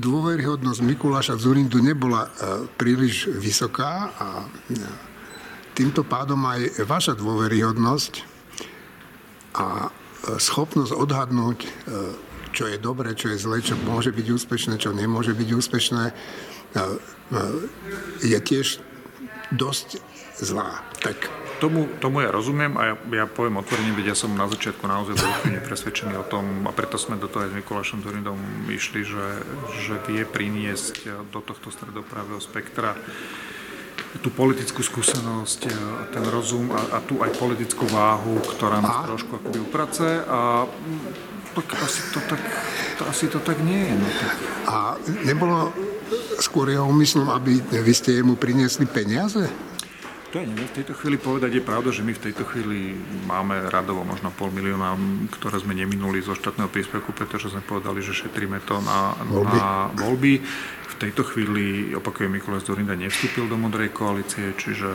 dôveryhodnosť Mikuláša Zurindu nebola e, príliš vysoká a e, týmto pádom aj vaša dôveryhodnosť a e, schopnosť odhadnúť, e, čo je dobre, čo je zle, čo môže byť úspešné, čo nemôže byť úspešné, je tiež dosť zlá. Tak
Tomu, tomu ja rozumiem a ja, ja poviem otvorene, veď ja som na začiatku naozaj bol presvedčený o tom a preto sme do toho aj s Mikulášom Zorindom išli, že, že vie priniesť do tohto stredopravého spektra tú politickú skúsenosť, a ten rozum a, a tú aj politickú váhu, ktorá nás trošku akoby uprace a tak asi to tak, to, asi to tak nie je. No, tak.
a nebolo skôr jeho úmyslom, aby vy ste jemu priniesli peniaze?
To je neviem v tejto chvíli povedať. Je pravda, že my v tejto chvíli máme radovo možno pol milióna, ktoré sme neminuli zo štátneho príspevku, pretože sme povedali, že šetríme to na
Voľby.
na voľby. V tejto chvíli, opakujem, Mikulás Zorinda nevstúpil do modrej koalície, čiže,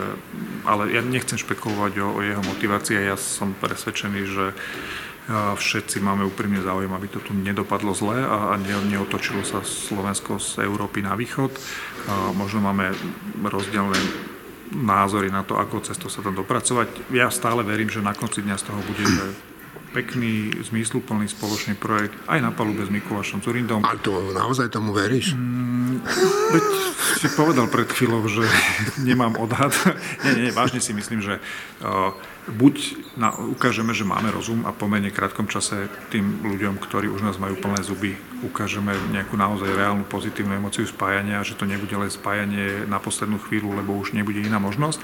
ale ja nechcem špekulovať o, o jeho motivácii. Ja som presvedčený, že všetci máme úprimne záujem, aby to tu nedopadlo zle a, a ne, neotočilo sa Slovensko z Európy na východ. Možno máme rozdielne názory na to, ako cez to sa tam dopracovať. Ja stále verím, že na konci dňa z toho bude pekný, zmysluplný spoločný projekt aj na palube s Mikulášom Zurindom.
A to naozaj tomu veríš?
Veď si povedal pred chvíľou, že nemám odhad. nie, nie, nie, vážne si myslím, že uh, buď na, ukážeme, že máme rozum a pomerne krátkom čase tým ľuďom, ktorí už nás majú plné zuby, ukážeme nejakú naozaj reálnu pozitívnu emociu spájania, že to nebude len spájanie na poslednú chvíľu, lebo už nebude iná možnosť.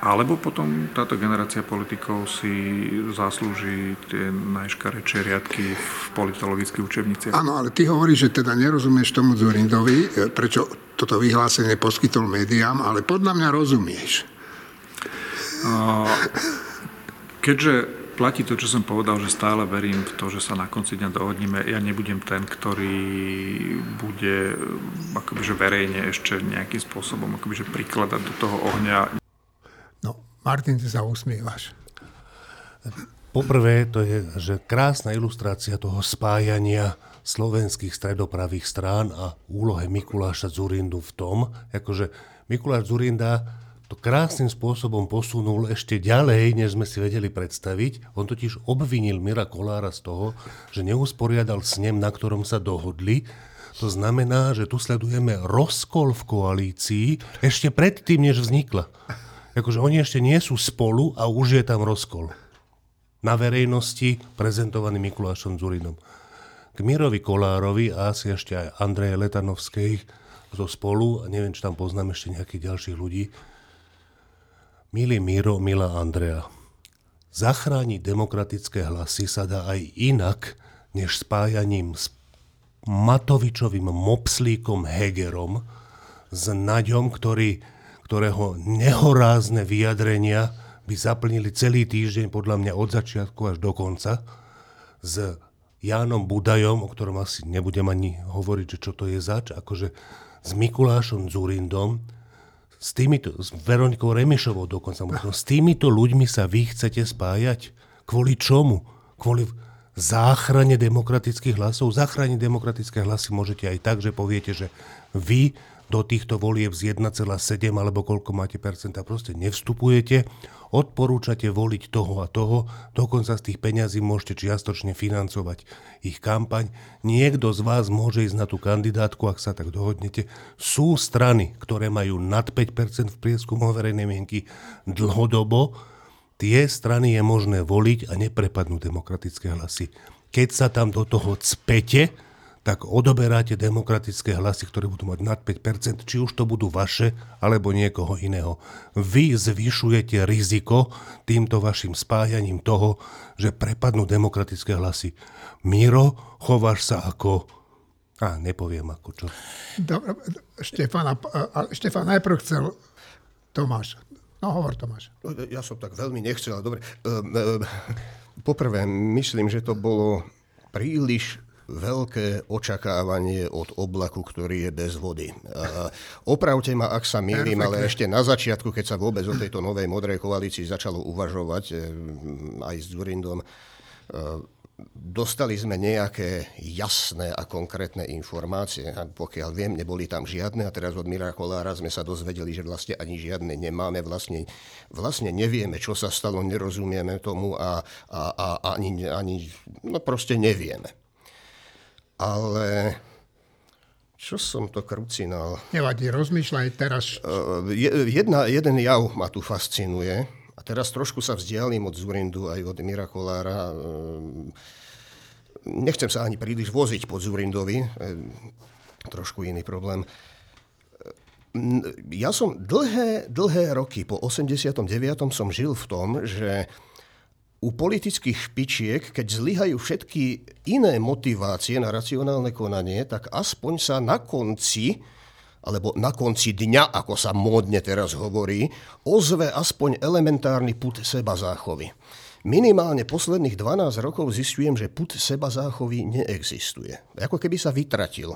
Alebo potom táto generácia politikov si zaslúži tie najškarečšie riadky v politologických učebniciach.
Áno, ale ty hovoríš, že teda nerozumieš tomu Zurindovi, prečo toto vyhlásenie poskytol médiám, ale podľa mňa rozumieš.
Keďže platí to, čo som povedal, že stále verím v to, že sa na konci dňa dohodneme, ja nebudem ten, ktorý bude akoby, že verejne ešte nejakým spôsobom akoby, že prikladať do toho ohňa
No, Martin, ty sa usmievaš.
Poprvé, to je že krásna ilustrácia toho spájania slovenských stredopravých strán a úlohe Mikuláša Zurindu v tom, akože Mikuláš Zurinda to krásnym spôsobom posunul ešte ďalej, než sme si vedeli predstaviť. On totiž obvinil Mira Kolára z toho, že neusporiadal snem, na ktorom sa dohodli. To znamená, že tu sledujeme rozkol v koalícii ešte predtým, než vznikla. Akože oni ešte nie sú spolu a už je tam rozkol. Na verejnosti prezentovaný Mikulášom Zurinom. K Mirovi Kolárovi a asi ešte aj Andreje Letanovskej zo spolu, a neviem, či tam poznám ešte nejakých ďalších ľudí. Milý Miro, milá Andrea, zachrániť demokratické hlasy sa dá aj inak, než spájaním s Matovičovým mopslíkom Hegerom, s Naďom, ktorý, ktorého nehorázne vyjadrenia by zaplnili celý týždeň podľa mňa od začiatku až do konca, s Jánom Budajom, o ktorom asi nebudem ani hovoriť, že čo to je zač, akože s Mikulášom Zurindom, s týmito, s Veronikou Remišovou dokonca možno, s týmito ľuďmi sa vy chcete spájať? Kvôli čomu? Kvôli záchrane demokratických hlasov? Zachrániť demokratické hlasy môžete aj tak, že poviete, že vy do týchto volieb z 1,7 alebo koľko máte percenta proste nevstupujete, odporúčate voliť toho a toho, dokonca z tých peňazí môžete čiastočne financovať ich kampaň. Niekto z vás môže ísť na tú kandidátku, ak sa tak dohodnete. Sú strany, ktoré majú nad 5% v prieskumu verejnej mienky dlhodobo, tie strany je možné voliť a neprepadnú demokratické hlasy. Keď sa tam do toho cpete, tak odoberáte demokratické hlasy, ktoré budú mať nad 5%, či už to budú vaše, alebo niekoho iného. Vy zvyšujete riziko týmto vašim spájaním toho, že prepadnú demokratické hlasy. Miro, chováš sa ako... A, nepoviem ako čo.
Dobre, Štefan, Štefan najprv chcel Tomáš. No hovor, Tomáš.
Ja som tak veľmi nechcel, ale dobre. Ehm, ehm, poprvé, myslím, že to bolo príliš veľké očakávanie od oblaku, ktorý je bez vody. Opravte ma, ak sa milím, ale ešte na začiatku, keď sa vôbec o tejto novej modrej koalícii začalo uvažovať e, aj s Durindom, e, dostali sme nejaké jasné a konkrétne informácie. A pokiaľ viem, neboli tam žiadne a teraz od Mira Kolára sme sa dozvedeli, že vlastne ani žiadne nemáme. Vlastne, vlastne nevieme, čo sa stalo, nerozumieme tomu a, a, a ani, ani, no proste nevieme. Ale čo som to krucinal?
Nevadí, rozmýšľaj teraz.
Eh, jedna, jeden jav ma tu fascinuje. A teraz trošku sa vzdialím od Zurindu aj od Mira Kolára. Eh, nechcem sa ani príliš voziť pod Zurindovi. Eh, trošku iný problém. Ja som dlhé, dlhé roky po 89. som žil v tom, že u politických špičiek, keď zlyhajú všetky iné motivácie na racionálne konanie, tak aspoň sa na konci, alebo na konci dňa, ako sa módne teraz hovorí, ozve aspoň elementárny put seba záchovy. Minimálne posledných 12 rokov zistujem, že put seba záchovy neexistuje. Ako keby sa vytratil.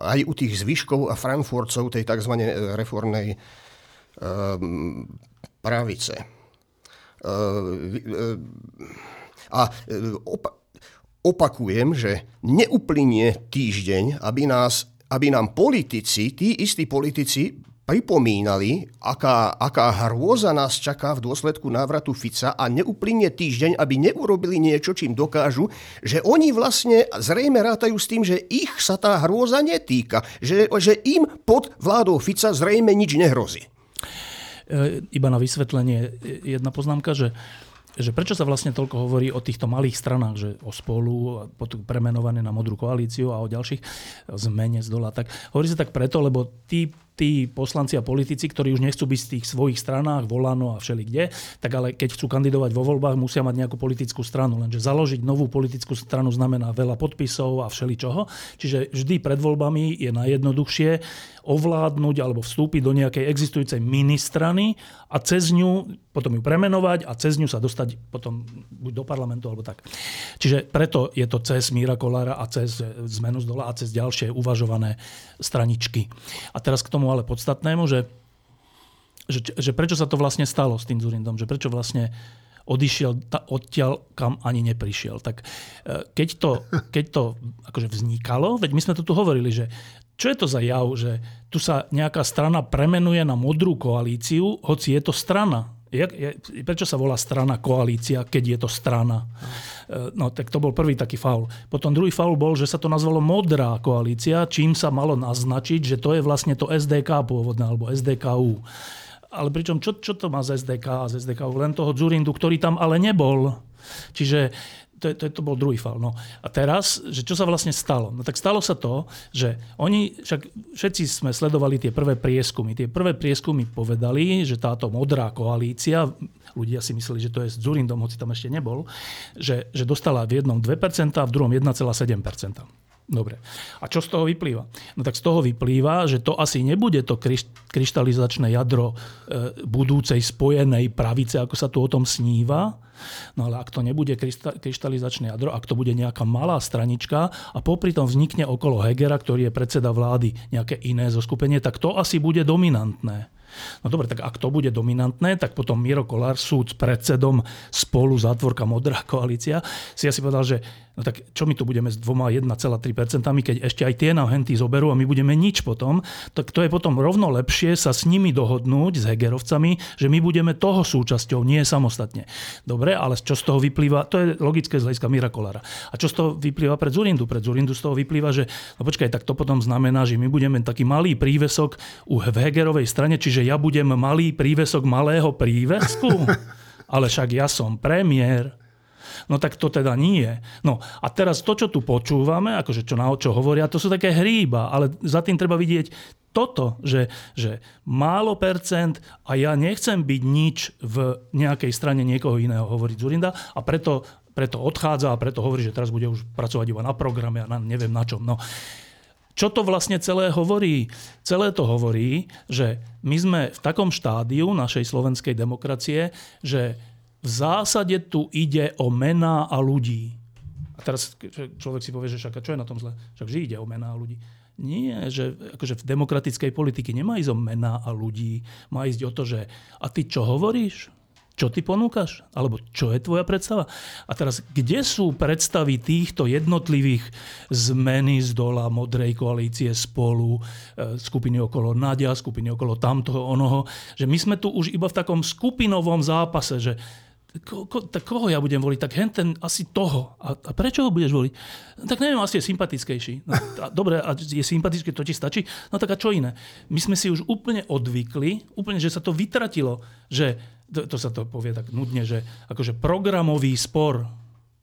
Aj u tých zvyškov a frankfurtcov tej tzv. reformnej um, pravice. A opakujem, že neuplynie týždeň, aby, nás, aby nám politici, tí istí politici, pripomínali, aká, aká hrôza nás čaká v dôsledku návratu Fica a neuplynie týždeň, aby neurobili niečo, čím dokážu, že oni vlastne zrejme rátajú s tým, že ich sa tá hrôza netýka, že, že im pod vládou Fica zrejme nič nehrozí.
E, iba na vysvetlenie jedna poznámka, že že prečo sa vlastne toľko hovorí o týchto malých stranách, že o spolu, potom premenované na modrú koalíciu a o ďalších zmene z dola. Tak hovorí sa tak preto, lebo tí tí poslanci a politici, ktorí už nechcú byť v tých svojich stranách, volano a všeli kde, tak ale keď chcú kandidovať vo voľbách, musia mať nejakú politickú stranu. Lenže založiť novú politickú stranu znamená veľa podpisov a všeli čoho. Čiže vždy pred voľbami je najjednoduchšie ovládnuť alebo vstúpiť do nejakej existujúcej ministrany a cez ňu potom ju premenovať a cez ňu sa dostať potom buď do parlamentu alebo tak. Čiže preto je to cez Míra Kolára a cez zmenu z dola a cez ďalšie uvažované straničky. A teraz k tomu tomu ale podstatnému, že, že, že prečo sa to vlastne stalo s tým Zurindom, že prečo vlastne odišiel ta, odtiaľ, kam ani neprišiel. Tak e, keď to, keď to akože vznikalo, veď my sme to tu hovorili, že čo je to za jav, že tu sa nejaká strana premenuje na modrú koalíciu, hoci je to strana. Je, je, prečo sa volá strana koalícia, keď je to strana? E, no tak to bol prvý taký faul. Potom druhý faul bol, že sa to nazvalo modrá koalícia, čím sa malo naznačiť, že to je vlastne to SDK pôvodné, alebo SDKU. Ale pričom čo, čo to má z SDK a z SDKU? Len toho Zurindu, ktorý tam ale nebol. Čiže to, to, to bol druhý fal. No. A teraz, že čo sa vlastne stalo? No tak stalo sa to, že oni, však všetci sme sledovali tie prvé prieskumy. Tie prvé prieskumy povedali, že táto modrá koalícia, ľudia si mysleli, že to je s Zurindom, hoci tam ešte nebol, že, že dostala v jednom 2%, a v druhom 1,7%. Dobre. A čo z toho vyplýva? No tak z toho vyplýva, že to asi nebude to kryštalizačné jadro e, budúcej spojenej pravice, ako sa tu o tom sníva. No ale ak to nebude kryštalizačné jadro, ak to bude nejaká malá stranička a popri tom vznikne okolo Hegera, ktorý je predseda vlády, nejaké iné zoskupenie, tak to asi bude dominantné. No dobre, tak ak to bude dominantné, tak potom Miro Kolár, súd s predsedom spolu zátvorka Modrá koalícia, si asi povedal, že no tak čo my tu budeme s dvoma 1,3%, keď ešte aj tie nám henty zoberú a my budeme nič potom, tak to je potom rovno lepšie sa s nimi dohodnúť, s Hegerovcami, že my budeme toho súčasťou, nie samostatne. Dobre, ale čo z toho vyplýva, to je logické z hľadiska Mira Kolára. A čo z toho vyplýva pred Zurindu? Pred Zurindu z toho vyplýva, že no počkaj, tak to potom znamená, že my budeme taký malý prívesok u Hegerovej strane, čiže ja budem malý prívesok malého prívesku? Ale však ja som premiér. No tak to teda nie. No a teraz to, čo tu počúvame, akože čo na čo hovoria, to sú také hríba, ale za tým treba vidieť toto, že, že málo percent a ja nechcem byť nič v nejakej strane niekoho iného, hovorí Zurinda a preto, preto odchádza a preto hovorí, že teraz bude už pracovať iba na programe a na, neviem na čom. No. Čo to vlastne celé hovorí? Celé to hovorí, že my sme v takom štádiu našej slovenskej demokracie, že v zásade tu ide o mená a ľudí. A teraz človek si povie, že však čo je na tom zle? Však že ide o mená a ľudí. Nie, že akože v demokratickej politike nemá ísť o mená a ľudí. Má ísť o to, že a ty čo hovoríš? Čo ty ponúkaš? Alebo čo je tvoja predstava? A teraz, kde sú predstavy týchto jednotlivých zmeny z dola modrej koalície spolu, e, skupiny okolo Nadia, skupiny okolo tamtoho, onoho, že my sme tu už iba v takom skupinovom zápase, že ko, ko, tak koho ja budem voliť? Tak hen ten asi toho. A, a prečo ho budeš voliť? Tak neviem, asi je sympatickejší. No, a, dobre, a je sympatický, to ti stačí? No tak a čo iné? My sme si už úplne odvykli, úplne, že sa to vytratilo, že to, to sa to povie tak nudne, že akože programový spor,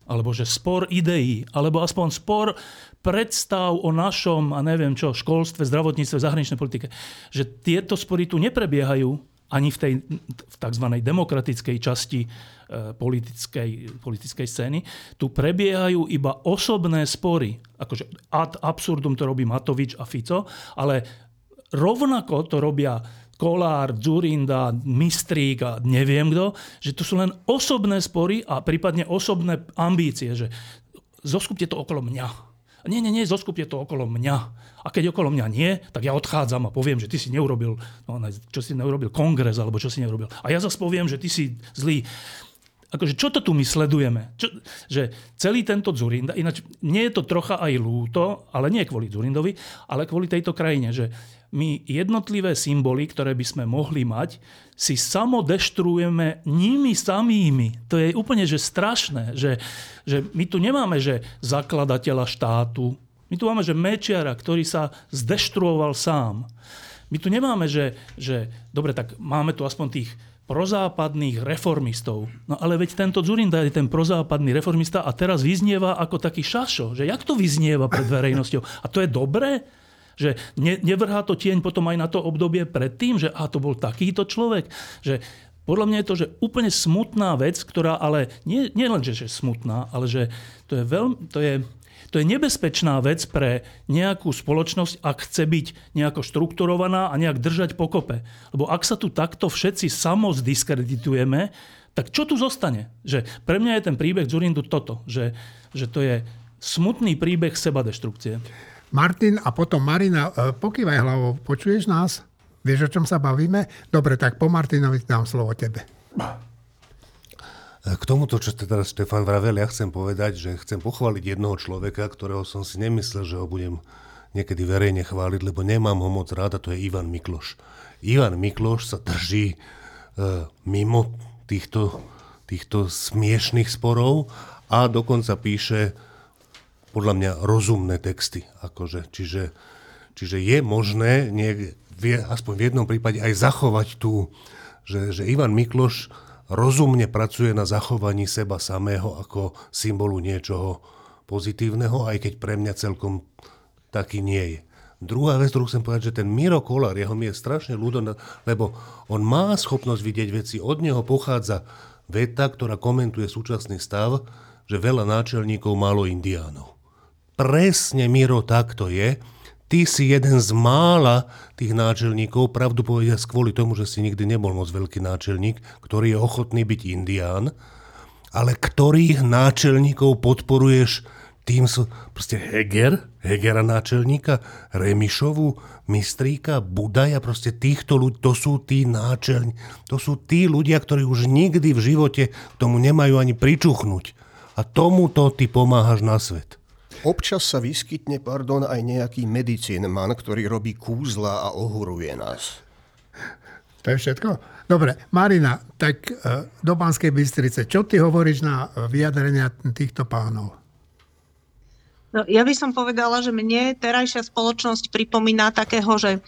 alebo že spor ideí, alebo aspoň spor predstav o našom, a neviem čo, školstve, zdravotníctve, zahraničnej politike, že tieto spory tu neprebiehajú ani v tej v tzv. demokratickej časti e, politickej, politickej scény. Tu prebiehajú iba osobné spory. Akože ad absurdum to robí Matovič a Fico, ale rovnako to robia Kolár, Zurinda, Mistrík a neviem kto, že to sú len osobné spory a prípadne osobné ambície, že zoskupte to okolo mňa nie, nie, nie, zoskupte to okolo mňa. A keď okolo mňa nie, tak ja odchádzam a poviem, že ty si neurobil, no, čo si neurobil kongres, alebo čo si neurobil. A ja zase poviem, že ty si zlý. Akože, čo to tu my sledujeme? Čo, že celý tento Zurinda, ináč nie je to trocha aj lúto, ale nie kvôli Zurindovi, ale kvôli tejto krajine, že my jednotlivé symboly, ktoré by sme mohli mať, si samodeštruujeme nimi samými. To je úplne že strašné, že, že my tu nemáme že zakladateľa štátu, my tu máme že Mečiara, ktorý sa zdeštruoval sám. My tu nemáme, že, že dobre, tak máme tu aspoň tých prozápadných reformistov. No ale veď tento Zurinda je ten prozápadný reformista a teraz vyznieva ako taký šašo. Že jak to vyznieva pred verejnosťou? A to je dobré? Že ne, nevrhá to tieň potom aj na to obdobie predtým, že a to bol takýto človek. Že podľa mňa je to že úplne smutná vec, ktorá ale nie, nie len, že je smutná, ale že to je, veľmi, to je, to je nebezpečná vec pre nejakú spoločnosť, ak chce byť nejako štrukturovaná a nejak držať pokope. Lebo ak sa tu takto všetci samozdiskreditujeme, tak čo tu zostane? Že pre mňa je ten príbeh Zurindu toto, že, že to je smutný príbeh seba deštrukcie.
Martin a potom Marina, e, pokývaj hlavou, počuješ nás? Vieš, o čom sa bavíme? Dobre, tak po Martinovi dám slovo tebe. E,
k tomuto, čo ste teraz Štefan vravel, ja chcem povedať, že chcem pochváliť jednoho človeka, ktorého som si nemyslel, že ho budem niekedy verejne chváliť, lebo nemám ho moc rád a to je Ivan Mikloš. Ivan Mikloš sa drží e, mimo týchto, týchto smiešných sporov a dokonca píše podľa mňa rozumné texty. Akože, čiže, čiže je možné niek, vie, aspoň v jednom prípade aj zachovať tú, že, že Ivan Mikloš rozumne pracuje na zachovaní seba samého ako symbolu niečoho pozitívneho, aj keď pre mňa celkom taký nie je. Druhá vec, ktorú chcem povedať, že ten Miro Kolár, jeho mi je strašne ľúdo, lebo on má schopnosť vidieť veci. Od neho pochádza veta, ktorá komentuje súčasný stav, že veľa náčelníkov málo indiánov. Presne, Miro, tak to je. Ty si jeden z mála tých náčelníkov, pravdu povedia kvôli tomu, že si nikdy nebol moc veľký náčelník, ktorý je ochotný byť indián, ale ktorých náčelníkov podporuješ tým sú proste Heger, Hegera náčelníka, Remišovu, Mistríka, Budaja, proste týchto ľudí, to sú tí náčelní, to sú tí ľudia, ktorí už nikdy v živote tomu nemajú ani pričuchnúť. A tomuto ty pomáhaš na svet.
Občas sa vyskytne, pardon, aj nejaký medicínman, ktorý robí kúzla a ohuruje nás.
To je všetko? Dobre, Marina, tak e, do Banskej Bystrice, čo ty hovoríš na vyjadrenia týchto pánov?
No, ja by som povedala, že mne terajšia spoločnosť pripomína takého, že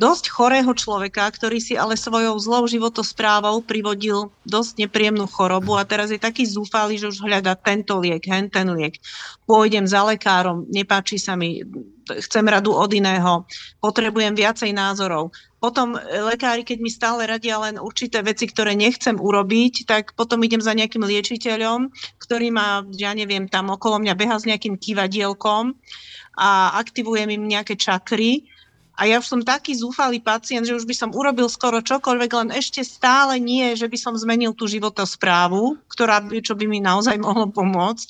dosť chorého človeka, ktorý si ale svojou zlou životosprávou privodil dosť nepríjemnú chorobu a teraz je taký zúfalý, že už hľada tento liek, hen ten liek. Pôjdem za lekárom, nepáči sa mi, chcem radu od iného, potrebujem viacej názorov. Potom lekári, keď mi stále radia len určité veci, ktoré nechcem urobiť, tak potom idem za nejakým liečiteľom, ktorý má, ja neviem, tam okolo mňa beha s nejakým kývadielkom a aktivujem im nejaké čakry a ja už som taký zúfalý pacient, že už by som urobil skoro čokoľvek, len ešte stále nie, že by som zmenil tú životosprávu, ktorá, čo by mi naozaj mohlo pomôcť.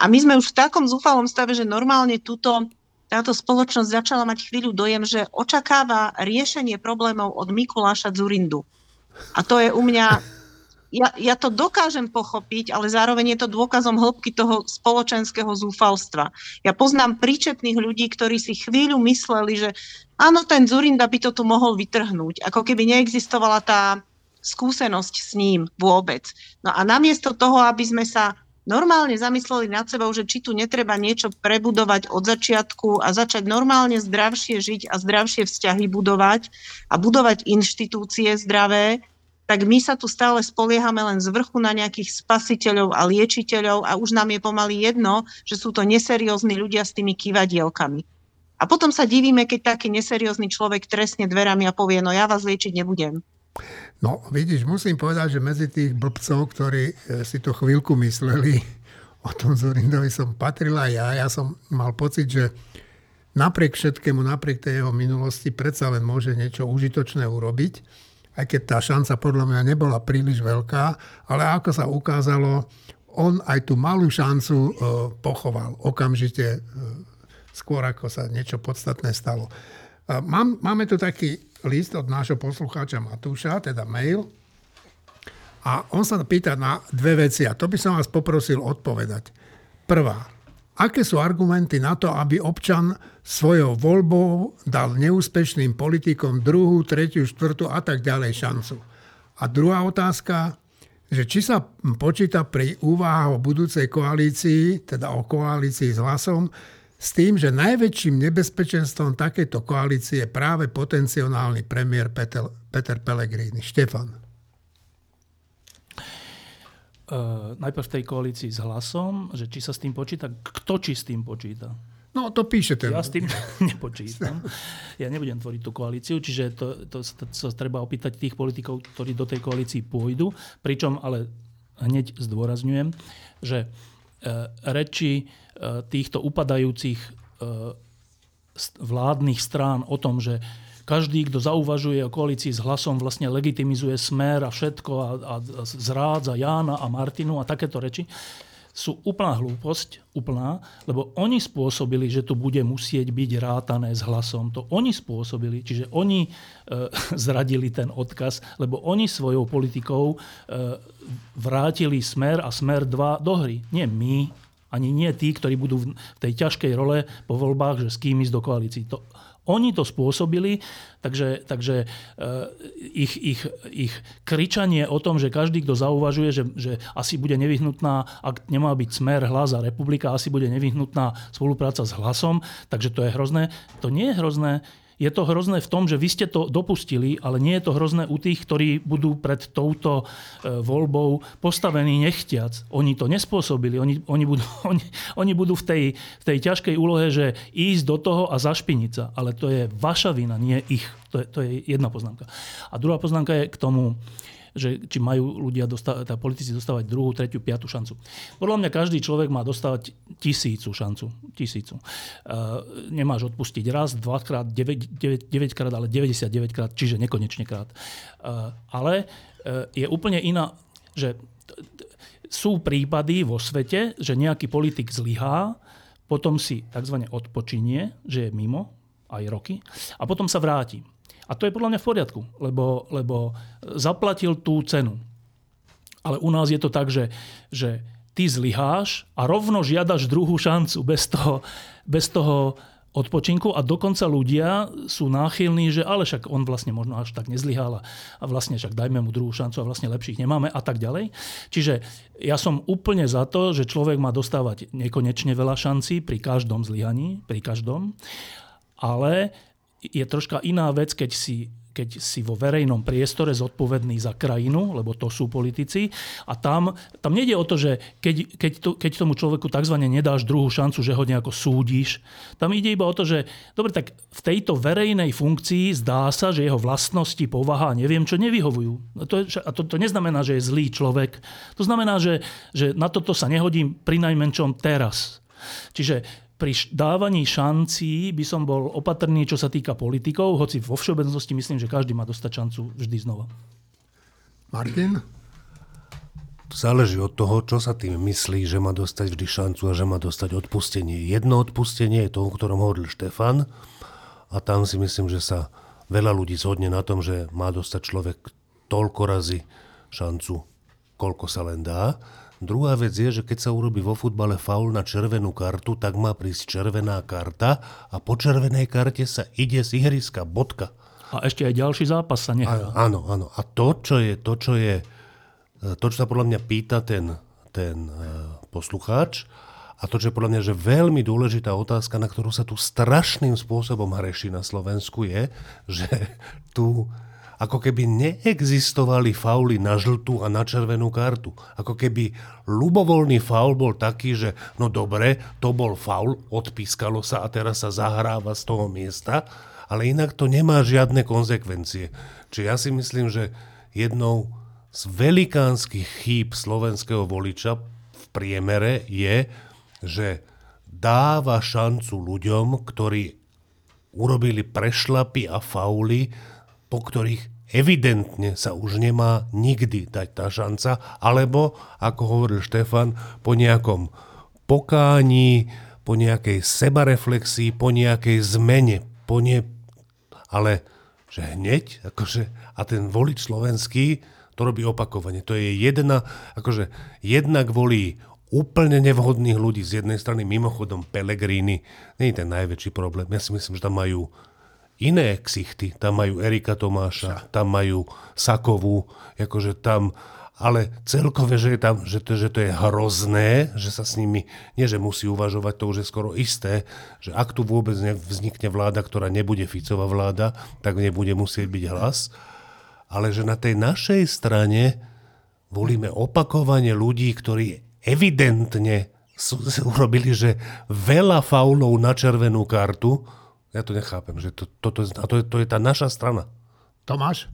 A my sme už v takom zúfalom stave, že normálne túto, táto spoločnosť začala mať chvíľu dojem, že očakáva riešenie problémov od Mikuláša Zurindu. A to je u mňa ja, ja to dokážem pochopiť, ale zároveň je to dôkazom hĺbky toho spoločenského zúfalstva. Ja poznám príčetných ľudí, ktorí si chvíľu mysleli, že áno, ten Zurinda by to tu mohol vytrhnúť, ako keby neexistovala tá skúsenosť s ním vôbec. No a namiesto toho, aby sme sa normálne zamysleli nad sebou, že či tu netreba niečo prebudovať od začiatku a začať normálne zdravšie žiť a zdravšie vzťahy budovať a budovať inštitúcie zdravé, tak my sa tu stále spoliehame len z vrchu na nejakých spasiteľov a liečiteľov a už nám je pomaly jedno, že sú to neseriózni ľudia s tými kývadielkami. A potom sa divíme, keď taký neseriózny človek trestne dverami a povie, no ja vás liečiť nebudem.
No vidíš, musím povedať, že medzi tých blbcov, ktorí e, si to chvíľku mysleli, o tom Zorindovi som patrila ja. Ja som mal pocit, že napriek všetkému, napriek tej jeho minulosti, predsa len môže niečo užitočné urobiť aj keď tá šanca podľa mňa nebola príliš veľká, ale ako sa ukázalo, on aj tú malú šancu e, pochoval okamžite, e, skôr ako sa niečo podstatné stalo. Mám, máme tu taký list od nášho poslucháča Matúša, teda mail, a on sa pýta na dve veci a to by som vás poprosil odpovedať. Prvá, aké sú argumenty na to, aby občan svojou voľbou dal neúspešným politikom druhú, tretiu, štvrtú a tak ďalej šancu. A druhá otázka, že či sa počíta pri úvahách o budúcej koalícii, teda o koalícii s hlasom, s tým, že najväčším nebezpečenstvom takéto koalície je práve potenciálny premiér Peter, Peter Pellegrini. Štefan.
Uh, najprv v tej koalícii s hlasom, že či sa s tým počíta, kto či s tým počíta.
No to píše ten.
Ja s tým nepočítam. Ja nebudem tvoriť tú koalíciu, čiže to, to, to, sa treba opýtať tých politikov, ktorí do tej koalícii pôjdu. Pričom ale hneď zdôrazňujem, že uh, reči týchto upadajúcich vládnych strán o tom, že každý, kto zauvažuje o koalícii s hlasom, vlastne legitimizuje smer a všetko a, a zrádza Jána a Martinu a takéto reči sú úplná hlúposť, úplná, lebo oni spôsobili, že tu bude musieť byť rátané s hlasom. To oni spôsobili, čiže oni e, zradili ten odkaz, lebo oni svojou politikou e, vrátili smer a smer 2 do hry. Nie my, ani nie tí, ktorí budú v tej ťažkej role po voľbách, že s kým ísť do koalícií. To, oni to spôsobili, takže, takže uh, ich, ich, ich kričanie o tom, že každý, kto zauvažuje, že, že asi bude nevyhnutná, ak nemá byť smer, hlas a republika, asi bude nevyhnutná spolupráca s hlasom, takže to je hrozné. To nie je hrozné. Je to hrozné v tom, že vy ste to dopustili, ale nie je to hrozné u tých, ktorí budú pred touto e, voľbou postavení nechtiac. Oni to nespôsobili. Oni, oni, budú, oni, oni budú v tej, v tej ťažkej úlohe, že ísť do toho a zašpiniť sa. Ale to je vaša vina, nie ich. To je, to je jedna poznámka. A druhá poznámka je k tomu, že či majú ľudia, dostávať, teda politici dostávať druhú, tretiu, piatú šancu. Podľa mňa každý človek má dostávať tisícu šancu. Tisícu. Uh, nemáš odpustiť raz, dvakrát, 9, 9, 9 krát, ale 99 krát, čiže nekonečne krát. Uh, ale uh, je úplne iná, že sú prípady vo svete, že nejaký politik zlyhá, potom si tzv. odpočinie, že je mimo, aj roky, a potom sa vráti. A to je podľa mňa v poriadku, lebo, lebo zaplatil tú cenu. Ale u nás je to tak, že, že ty zlyháš a rovno žiadaš druhú šancu bez toho, bez toho odpočinku a dokonca ľudia sú náchylní, že ale však on vlastne možno až tak nezlyhal a vlastne však dajme mu druhú šancu a vlastne lepších nemáme a tak ďalej. Čiže ja som úplne za to, že človek má dostávať nekonečne veľa šancí pri každom zlyhaní, pri každom, ale je troška iná vec, keď si keď si vo verejnom priestore zodpovedný za krajinu, lebo to sú politici. A tam, tam nejde o to, že keď, keď, to, keď tomu človeku tzv. nedáš druhú šancu, že ho nejako súdiš. Tam ide iba o to, že dobre, tak v tejto verejnej funkcii zdá sa, že jeho vlastnosti, povaha, neviem čo, nevyhovujú. To je, a to, to neznamená, že je zlý človek. To znamená, že, že na toto sa nehodím pri najmenšom teraz. Čiže pri dávaní šancí by som bol opatrný, čo sa týka politikov, hoci vo všeobecnosti myslím, že každý má dostať šancu vždy znova.
Martin?
Záleží od toho, čo sa tým myslí, že má dostať vždy šancu a že má dostať odpustenie. Jedno odpustenie je to, o ktorom hovoril Štefan a tam si myslím, že sa veľa ľudí zhodne na tom, že má dostať človek toľko razy šancu, koľko sa len dá. Druhá vec je, že keď sa urobí vo futbale faul na červenú kartu, tak má prísť červená karta a po červenej karte sa ide z ihriska, bodka.
A ešte aj ďalší zápas sa nechá.
Áno, áno. A to, čo je, to, čo je, e, to, čo sa podľa mňa pýta ten, ten e, poslucháč, a to, čo je podľa mňa že veľmi dôležitá otázka, na ktorú sa tu strašným spôsobom hreší na Slovensku, je, že tu ako keby neexistovali fauly na žltú a na červenú kartu. Ako keby ľubovoľný faul bol taký, že no dobre, to bol faul, odpískalo sa a teraz sa zahráva z toho miesta, ale inak to nemá žiadne konsekvencie. Čiže ja si myslím, že jednou z velikánskych chýb slovenského voliča v priemere je, že dáva šancu ľuďom, ktorí urobili prešlapy a fauly po ktorých evidentne sa už nemá nikdy dať tá šanca, alebo, ako hovoril Štefan, po nejakom pokání, po nejakej sebareflexii, po nejakej zmene, po nie... Ale že hneď, akože, a ten volič slovenský to robí opakovane. To je jedna, akože jednak volí úplne nevhodných ľudí z jednej strany, mimochodom Pelegrini, nie je ten najväčší problém. Ja si myslím, že tam majú iné ksichty. Tam majú Erika Tomáša, tam majú Sakovú, akože tam, ale celkové, že, je tam, že, to, že to je hrozné, že sa s nimi, nie že musí uvažovať, to už je skoro isté, že ak tu vôbec vznikne vláda, ktorá nebude Ficová vláda, tak nebude musieť byť hlas. Ale že na tej našej strane volíme opakovane ľudí, ktorí evidentne sú, urobili, že veľa faulov na červenú kartu, ja to nechápem, že to, to, to, a to, je, to je tá naša strana.
Tomáš?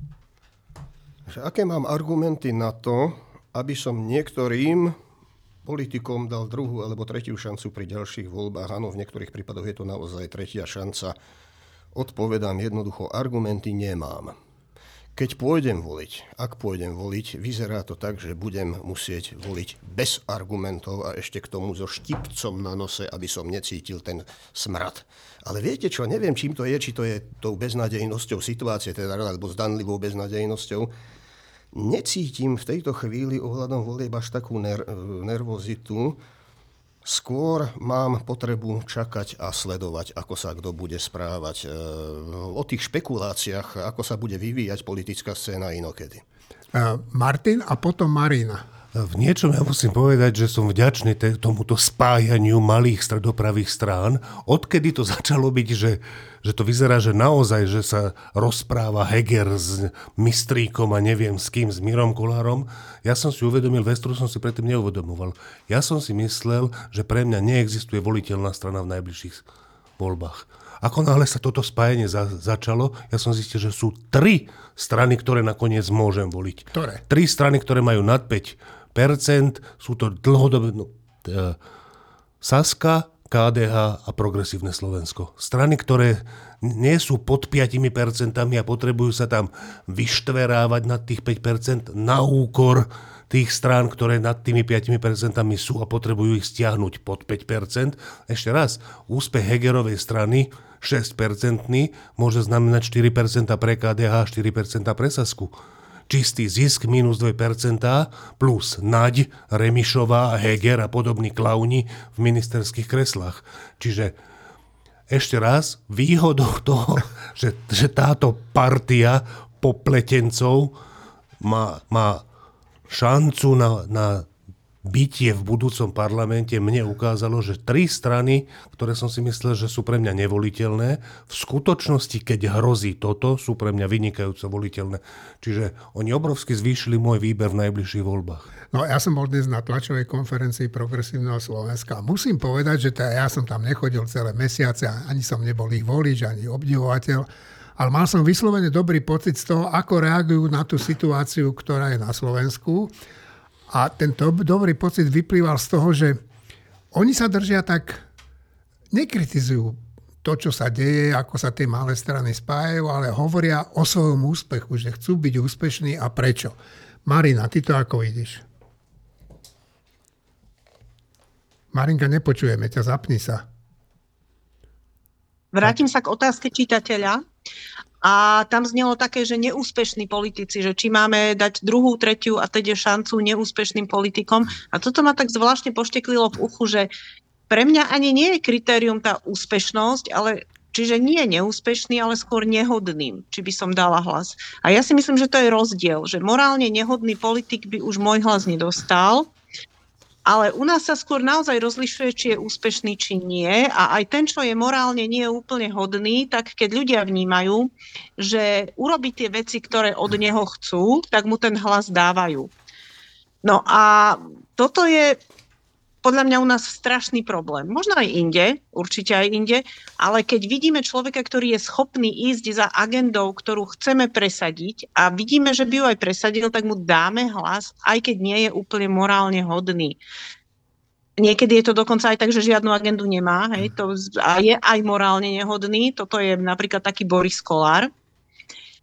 Že aké mám argumenty na to, aby som niektorým politikom dal druhú alebo tretiu šancu pri ďalších voľbách. Áno, v niektorých prípadoch je to naozaj tretia šanca. Odpovedám jednoducho, argumenty nemám. Keď pôjdem voliť, ak pôjdem voliť, vyzerá to tak, že budem musieť voliť bez argumentov a ešte k tomu so štipcom na nose, aby som necítil ten smrad. Ale viete čo, neviem, čím to je, či to je tou beznadejnosťou situácie, teda alebo zdanlivou beznadejnosťou. Necítim v tejto chvíli ohľadom volieb až takú ner- nervozitu, Skôr mám potrebu čakať a sledovať, ako sa kto bude správať. E, o tých špekuláciách, ako sa bude vyvíjať politická scéna inokedy.
E, Martin a potom Marina.
V niečom ja musím povedať, že som vďačný tomuto spájaniu malých stredopravých strán. Odkedy to začalo byť, že, že to vyzerá, že naozaj, že sa rozpráva Heger s Mistríkom a neviem s kým, s Mirom Kolárom, ja som si uvedomil, vec, ktorú som si predtým neuvedomoval. Ja som si myslel, že pre mňa neexistuje voliteľná strana v najbližších voľbách. Ako náhle sa toto spájanie za, začalo, ja som zistil, že sú tri strany, ktoré nakoniec môžem voliť.
Ktoré?
Tri strany, ktoré majú nad 5 sú to dlhodobé... No, e, Saska, KDH a Progresívne Slovensko. Strany, ktoré nie sú pod 5% a potrebujú sa tam vyštverávať nad tých 5% na úkor tých strán, ktoré nad tými 5% sú a potrebujú ich stiahnuť pod 5%. Ešte raz, úspech Hegerovej strany 6% môže znamenať 4% pre KDH a 4% pre Sasku čistý zisk minus 2% plus Naď, Remišová, Heger a podobní klauni v ministerských kreslách. Čiže ešte raz, výhodou toho, že, že táto partia popletencov má, má šancu na, na bytie v budúcom parlamente mne ukázalo, že tri strany, ktoré som si myslel, že sú pre mňa nevoliteľné, v skutočnosti, keď hrozí toto, sú pre mňa vynikajúco voliteľné. Čiže oni obrovsky zvýšili môj výber v najbližších voľbách.
No ja som bol dnes na tlačovej konferencii Progresívneho Slovenska. Musím povedať, že teda ja som tam nechodil celé mesiace, ani som nebol ich volič, ani obdivovateľ, ale mal som vyslovene dobrý pocit z toho, ako reagujú na tú situáciu, ktorá je na Slovensku a ten dobrý pocit vyplýval z toho, že oni sa držia tak, nekritizujú to, čo sa deje, ako sa tie malé strany spájajú, ale hovoria o svojom úspechu, že chcú byť úspešní a prečo. Marina, ty to ako vidíš? Marinka, nepočujeme ťa, zapni sa.
Vrátim sa k otázke čitateľa. A tam znelo také, že neúspešní politici, že či máme dať druhú, tretiu a teda šancu neúspešným politikom. A toto ma tak zvláštne pošteklilo v uchu, že pre mňa ani nie je kritérium tá úspešnosť, ale čiže nie je neúspešný, ale skôr nehodným, či by som dala hlas. A ja si myslím, že to je rozdiel, že morálne nehodný politik by už môj hlas nedostal, ale u nás sa skôr naozaj rozlišuje, či je úspešný, či nie. A aj ten, čo je morálne nie je úplne hodný, tak keď ľudia vnímajú, že urobí tie veci, ktoré od neho chcú, tak mu ten hlas dávajú. No a toto je podľa mňa u nás strašný problém. Možno aj inde, určite aj inde, ale keď vidíme človeka, ktorý je schopný ísť za agendou, ktorú chceme presadiť a vidíme, že by ju aj presadil, tak mu dáme hlas, aj keď nie je úplne morálne hodný. Niekedy je to dokonca aj tak, že žiadnu agendu nemá hej, to, a je aj morálne nehodný. Toto je napríklad taký Boris Kolár.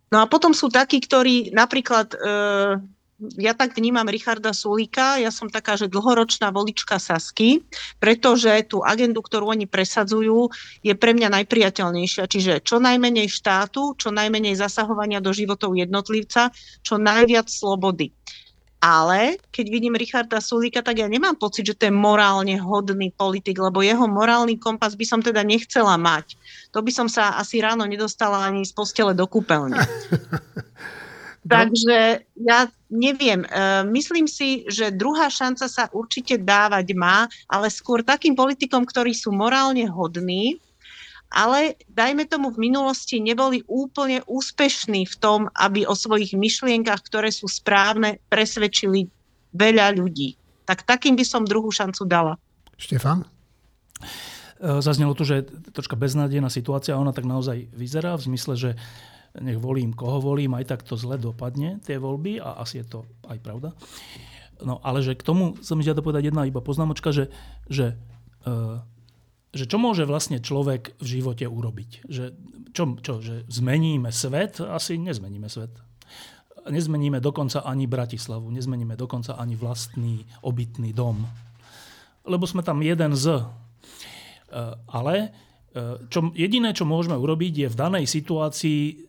No a potom sú takí, ktorí napríklad... E, ja tak vnímam Richarda Sulíka, ja som taká, že dlhoročná volička Sasky, pretože tú agendu, ktorú oni presadzujú, je pre mňa najpriateľnejšia. Čiže čo najmenej štátu, čo najmenej zasahovania do životov jednotlivca, čo najviac slobody. Ale keď vidím Richarda Sulíka, tak ja nemám pocit, že to je morálne hodný politik, lebo jeho morálny kompas by som teda nechcela mať. To by som sa asi ráno nedostala ani z postele do kúpeľne. Takže ja neviem, e, myslím si, že druhá šanca sa určite dávať má, ale skôr takým politikom, ktorí sú morálne hodní, ale dajme tomu v minulosti neboli úplne úspešní v tom, aby o svojich myšlienkach, ktoré sú správne, presvedčili veľa ľudí. Tak takým by som druhú šancu dala.
Štefan?
E, zaznelo tu, že troška beznádejná situácia, ona tak naozaj vyzerá v zmysle, že nech volím, koho volím, aj tak to zle dopadne, tie voľby, a asi je to aj pravda. No ale že k tomu sa mi žiada povedať jedna iba poznámočka, že, že, uh, že čo môže vlastne človek v živote urobiť? Že, čo, čo, že zmeníme svet? Asi nezmeníme svet. Nezmeníme dokonca ani Bratislavu, nezmeníme dokonca ani vlastný obytný dom. Lebo sme tam jeden z. Uh, ale uh, čo, jediné, čo môžeme urobiť, je v danej situácii E,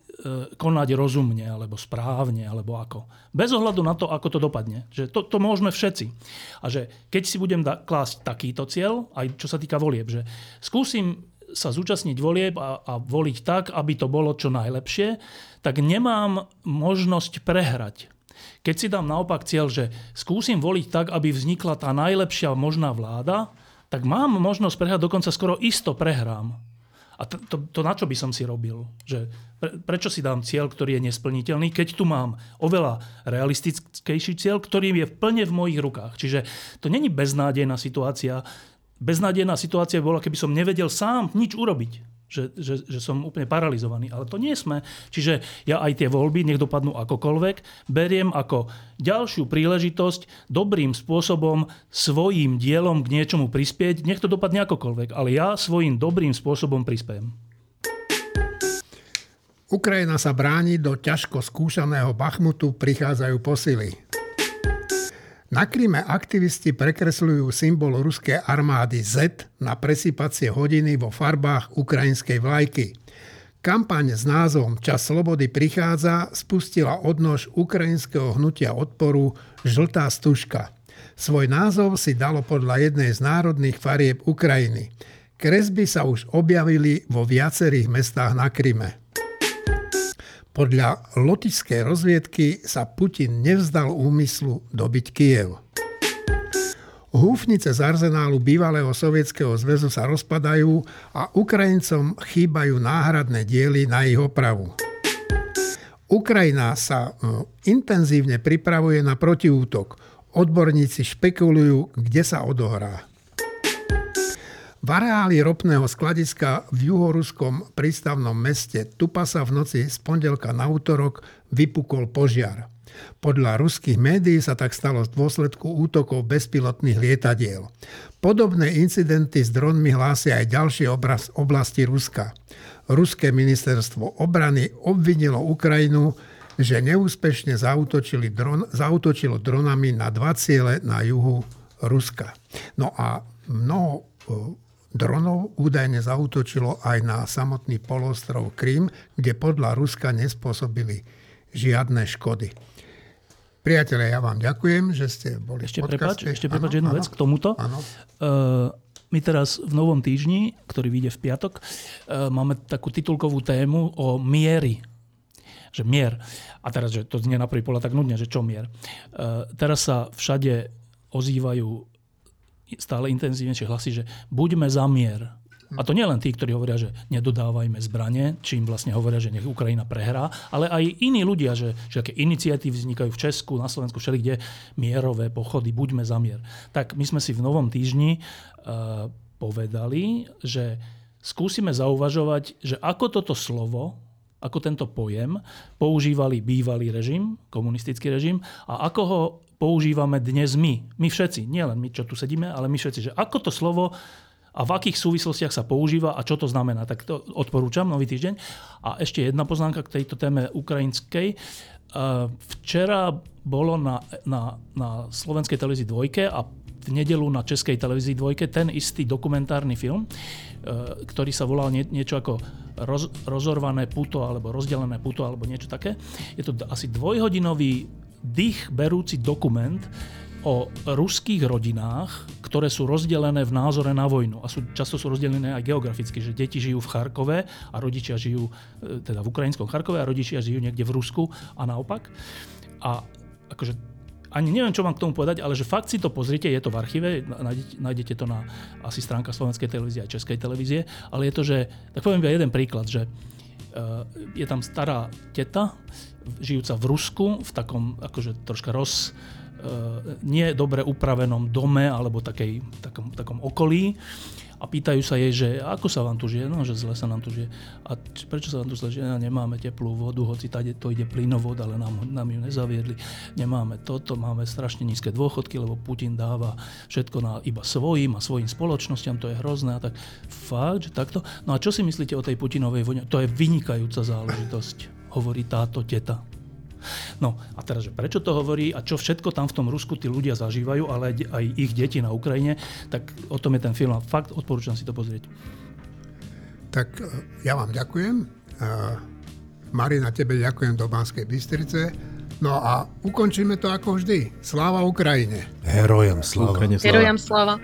konať rozumne, alebo správne, alebo ako. Bez ohľadu na to, ako to dopadne. Že to, to môžeme všetci. A že keď si budem da- klásť takýto cieľ, aj čo sa týka volieb, že skúsim sa zúčastniť volieb a, a voliť tak, aby to bolo čo najlepšie, tak nemám možnosť prehrať. Keď si dám naopak cieľ, že skúsim voliť tak, aby vznikla tá najlepšia možná vláda, tak mám možnosť prehrať, dokonca skoro isto prehrám. A to, to, to na čo by som si robil? Že pre, prečo si dám cieľ, ktorý je nesplniteľný, keď tu mám oveľa realistickejší cieľ, ktorý je plne v mojich rukách. Čiže to není beznádejná situácia. Beznádejná situácia bola, keby som nevedel sám nič urobiť že, že, že som úplne paralizovaný. Ale to nie sme. Čiže ja aj tie voľby, nech dopadnú akokoľvek, beriem ako ďalšiu príležitosť dobrým spôsobom svojím dielom k niečomu prispieť. Nech to dopadne akokoľvek, ale ja svojím dobrým spôsobom prispiem.
Ukrajina sa bráni do ťažko skúšaného Bachmutu, prichádzajú posily. Na Kríme aktivisti prekresľujú symbol ruskej armády Z na presypacie hodiny vo farbách ukrajinskej vlajky. Kampaň s názvom Čas slobody prichádza spustila odnož ukrajinského hnutia odporu Žltá stužka. Svoj názov si dalo podľa jednej z národných farieb Ukrajiny. Kresby sa už objavili vo viacerých mestách na Kryme. Podľa lotickej rozviedky sa Putin nevzdal úmyslu dobiť Kiev. Húfnice z arzenálu bývalého sovietskeho zväzu sa rozpadajú a Ukrajincom chýbajú náhradné diely na ich opravu. Ukrajina sa e, intenzívne pripravuje na protiútok. Odborníci špekulujú, kde sa odohrá. V areáli ropného skladiska v juhoruskom prístavnom meste Tupa sa v noci z pondelka na útorok vypukol požiar. Podľa ruských médií sa tak stalo z dôsledku útokov bezpilotných lietadiel. Podobné incidenty s dronmi hlásia aj ďalšie oblasti Ruska. Ruské ministerstvo obrany obvinilo Ukrajinu, že neúspešne dron, zautočilo dronami na dva ciele na juhu Ruska. No a mnoho dronov údajne zautočilo aj na samotný polostrov Krym, kde podľa Ruska nespôsobili žiadne škody. Priatelia, ja vám ďakujem, že ste boli
ešte v podcaste. Prepač, ešte prepač jednu vec k tomuto. Uh, my teraz v novom týždni, ktorý vyjde v piatok, uh, máme takú titulkovú tému o miery. Že mier. A teraz, že to znie na prvý pohľad tak nudne, že čo mier. Uh, teraz sa všade ozývajú stále intenzívnejšie hlasy, že buďme za mier. A to nie len tí, ktorí hovoria, že nedodávajme zbranie, čím vlastne hovoria, že nech Ukrajina prehrá, ale aj iní ľudia, že, že aké iniciatívy vznikajú v Česku, na Slovensku, všelikde mierové pochody, buďme za mier. Tak my sme si v novom týždni uh, povedali, že skúsime zauvažovať, že ako toto slovo, ako tento pojem používali bývalý režim, komunistický režim a ako ho používame dnes my. My všetci, nielen my, čo tu sedíme, ale my všetci. Že ako to slovo a v akých súvislostiach sa používa a čo to znamená. Tak to odporúčam, nový týždeň. A ešte jedna poznámka k tejto téme ukrajinskej. Včera bolo na, na, na slovenskej televízii dvojke a v nedelu na českej televízii dvojke ten istý dokumentárny film, e, ktorý sa volal nie, niečo ako roz, rozorvané puto alebo rozdelené puto alebo niečo také. Je to asi dvojhodinový dých berúci dokument o ruských rodinách, ktoré sú rozdelené v názore na vojnu. A sú, často sú rozdelené aj geograficky, že deti žijú v Charkove a rodičia žijú e, teda v ukrajinskom Charkove a rodičia žijú niekde v Rusku a naopak. A akože ani neviem, čo mám k tomu povedať, ale že fakt si to pozrite, je to v archíve, nájdete, to na asi stránka Slovenskej televízie a Českej televízie, ale je to, že, tak poviem iba jeden príklad, že je tam stará teta, žijúca v Rusku, v takom akože troška roz, uh, nie dobre upravenom dome alebo takej, takom, takom okolí a pýtajú sa jej, že ako sa vám tu žije, no že zle sa nám tu žije. A prečo sa vám tu zle žije? No, nemáme teplú vodu, hoci tady to ide plynovod, ale nám, nám ju nezaviedli. Nemáme toto, máme strašne nízke dôchodky, lebo Putin dáva všetko na iba svojim a svojim spoločnosťam, to je hrozné. A tak fakt, že takto. No a čo si myslíte o tej Putinovej vojne? To je vynikajúca záležitosť, hovorí táto teta. No a teraz, že prečo to hovorí a čo všetko tam v tom Rusku tí ľudia zažívajú, ale aj ich deti na Ukrajine, tak o tom je ten film a fakt odporúčam si to pozrieť.
Tak e, ja vám ďakujem. E, Marina, tebe ďakujem do Banskej Bystrice. No a ukončíme to ako vždy. Sláva Ukrajine.
Herojam sláva.
Herojam sláva.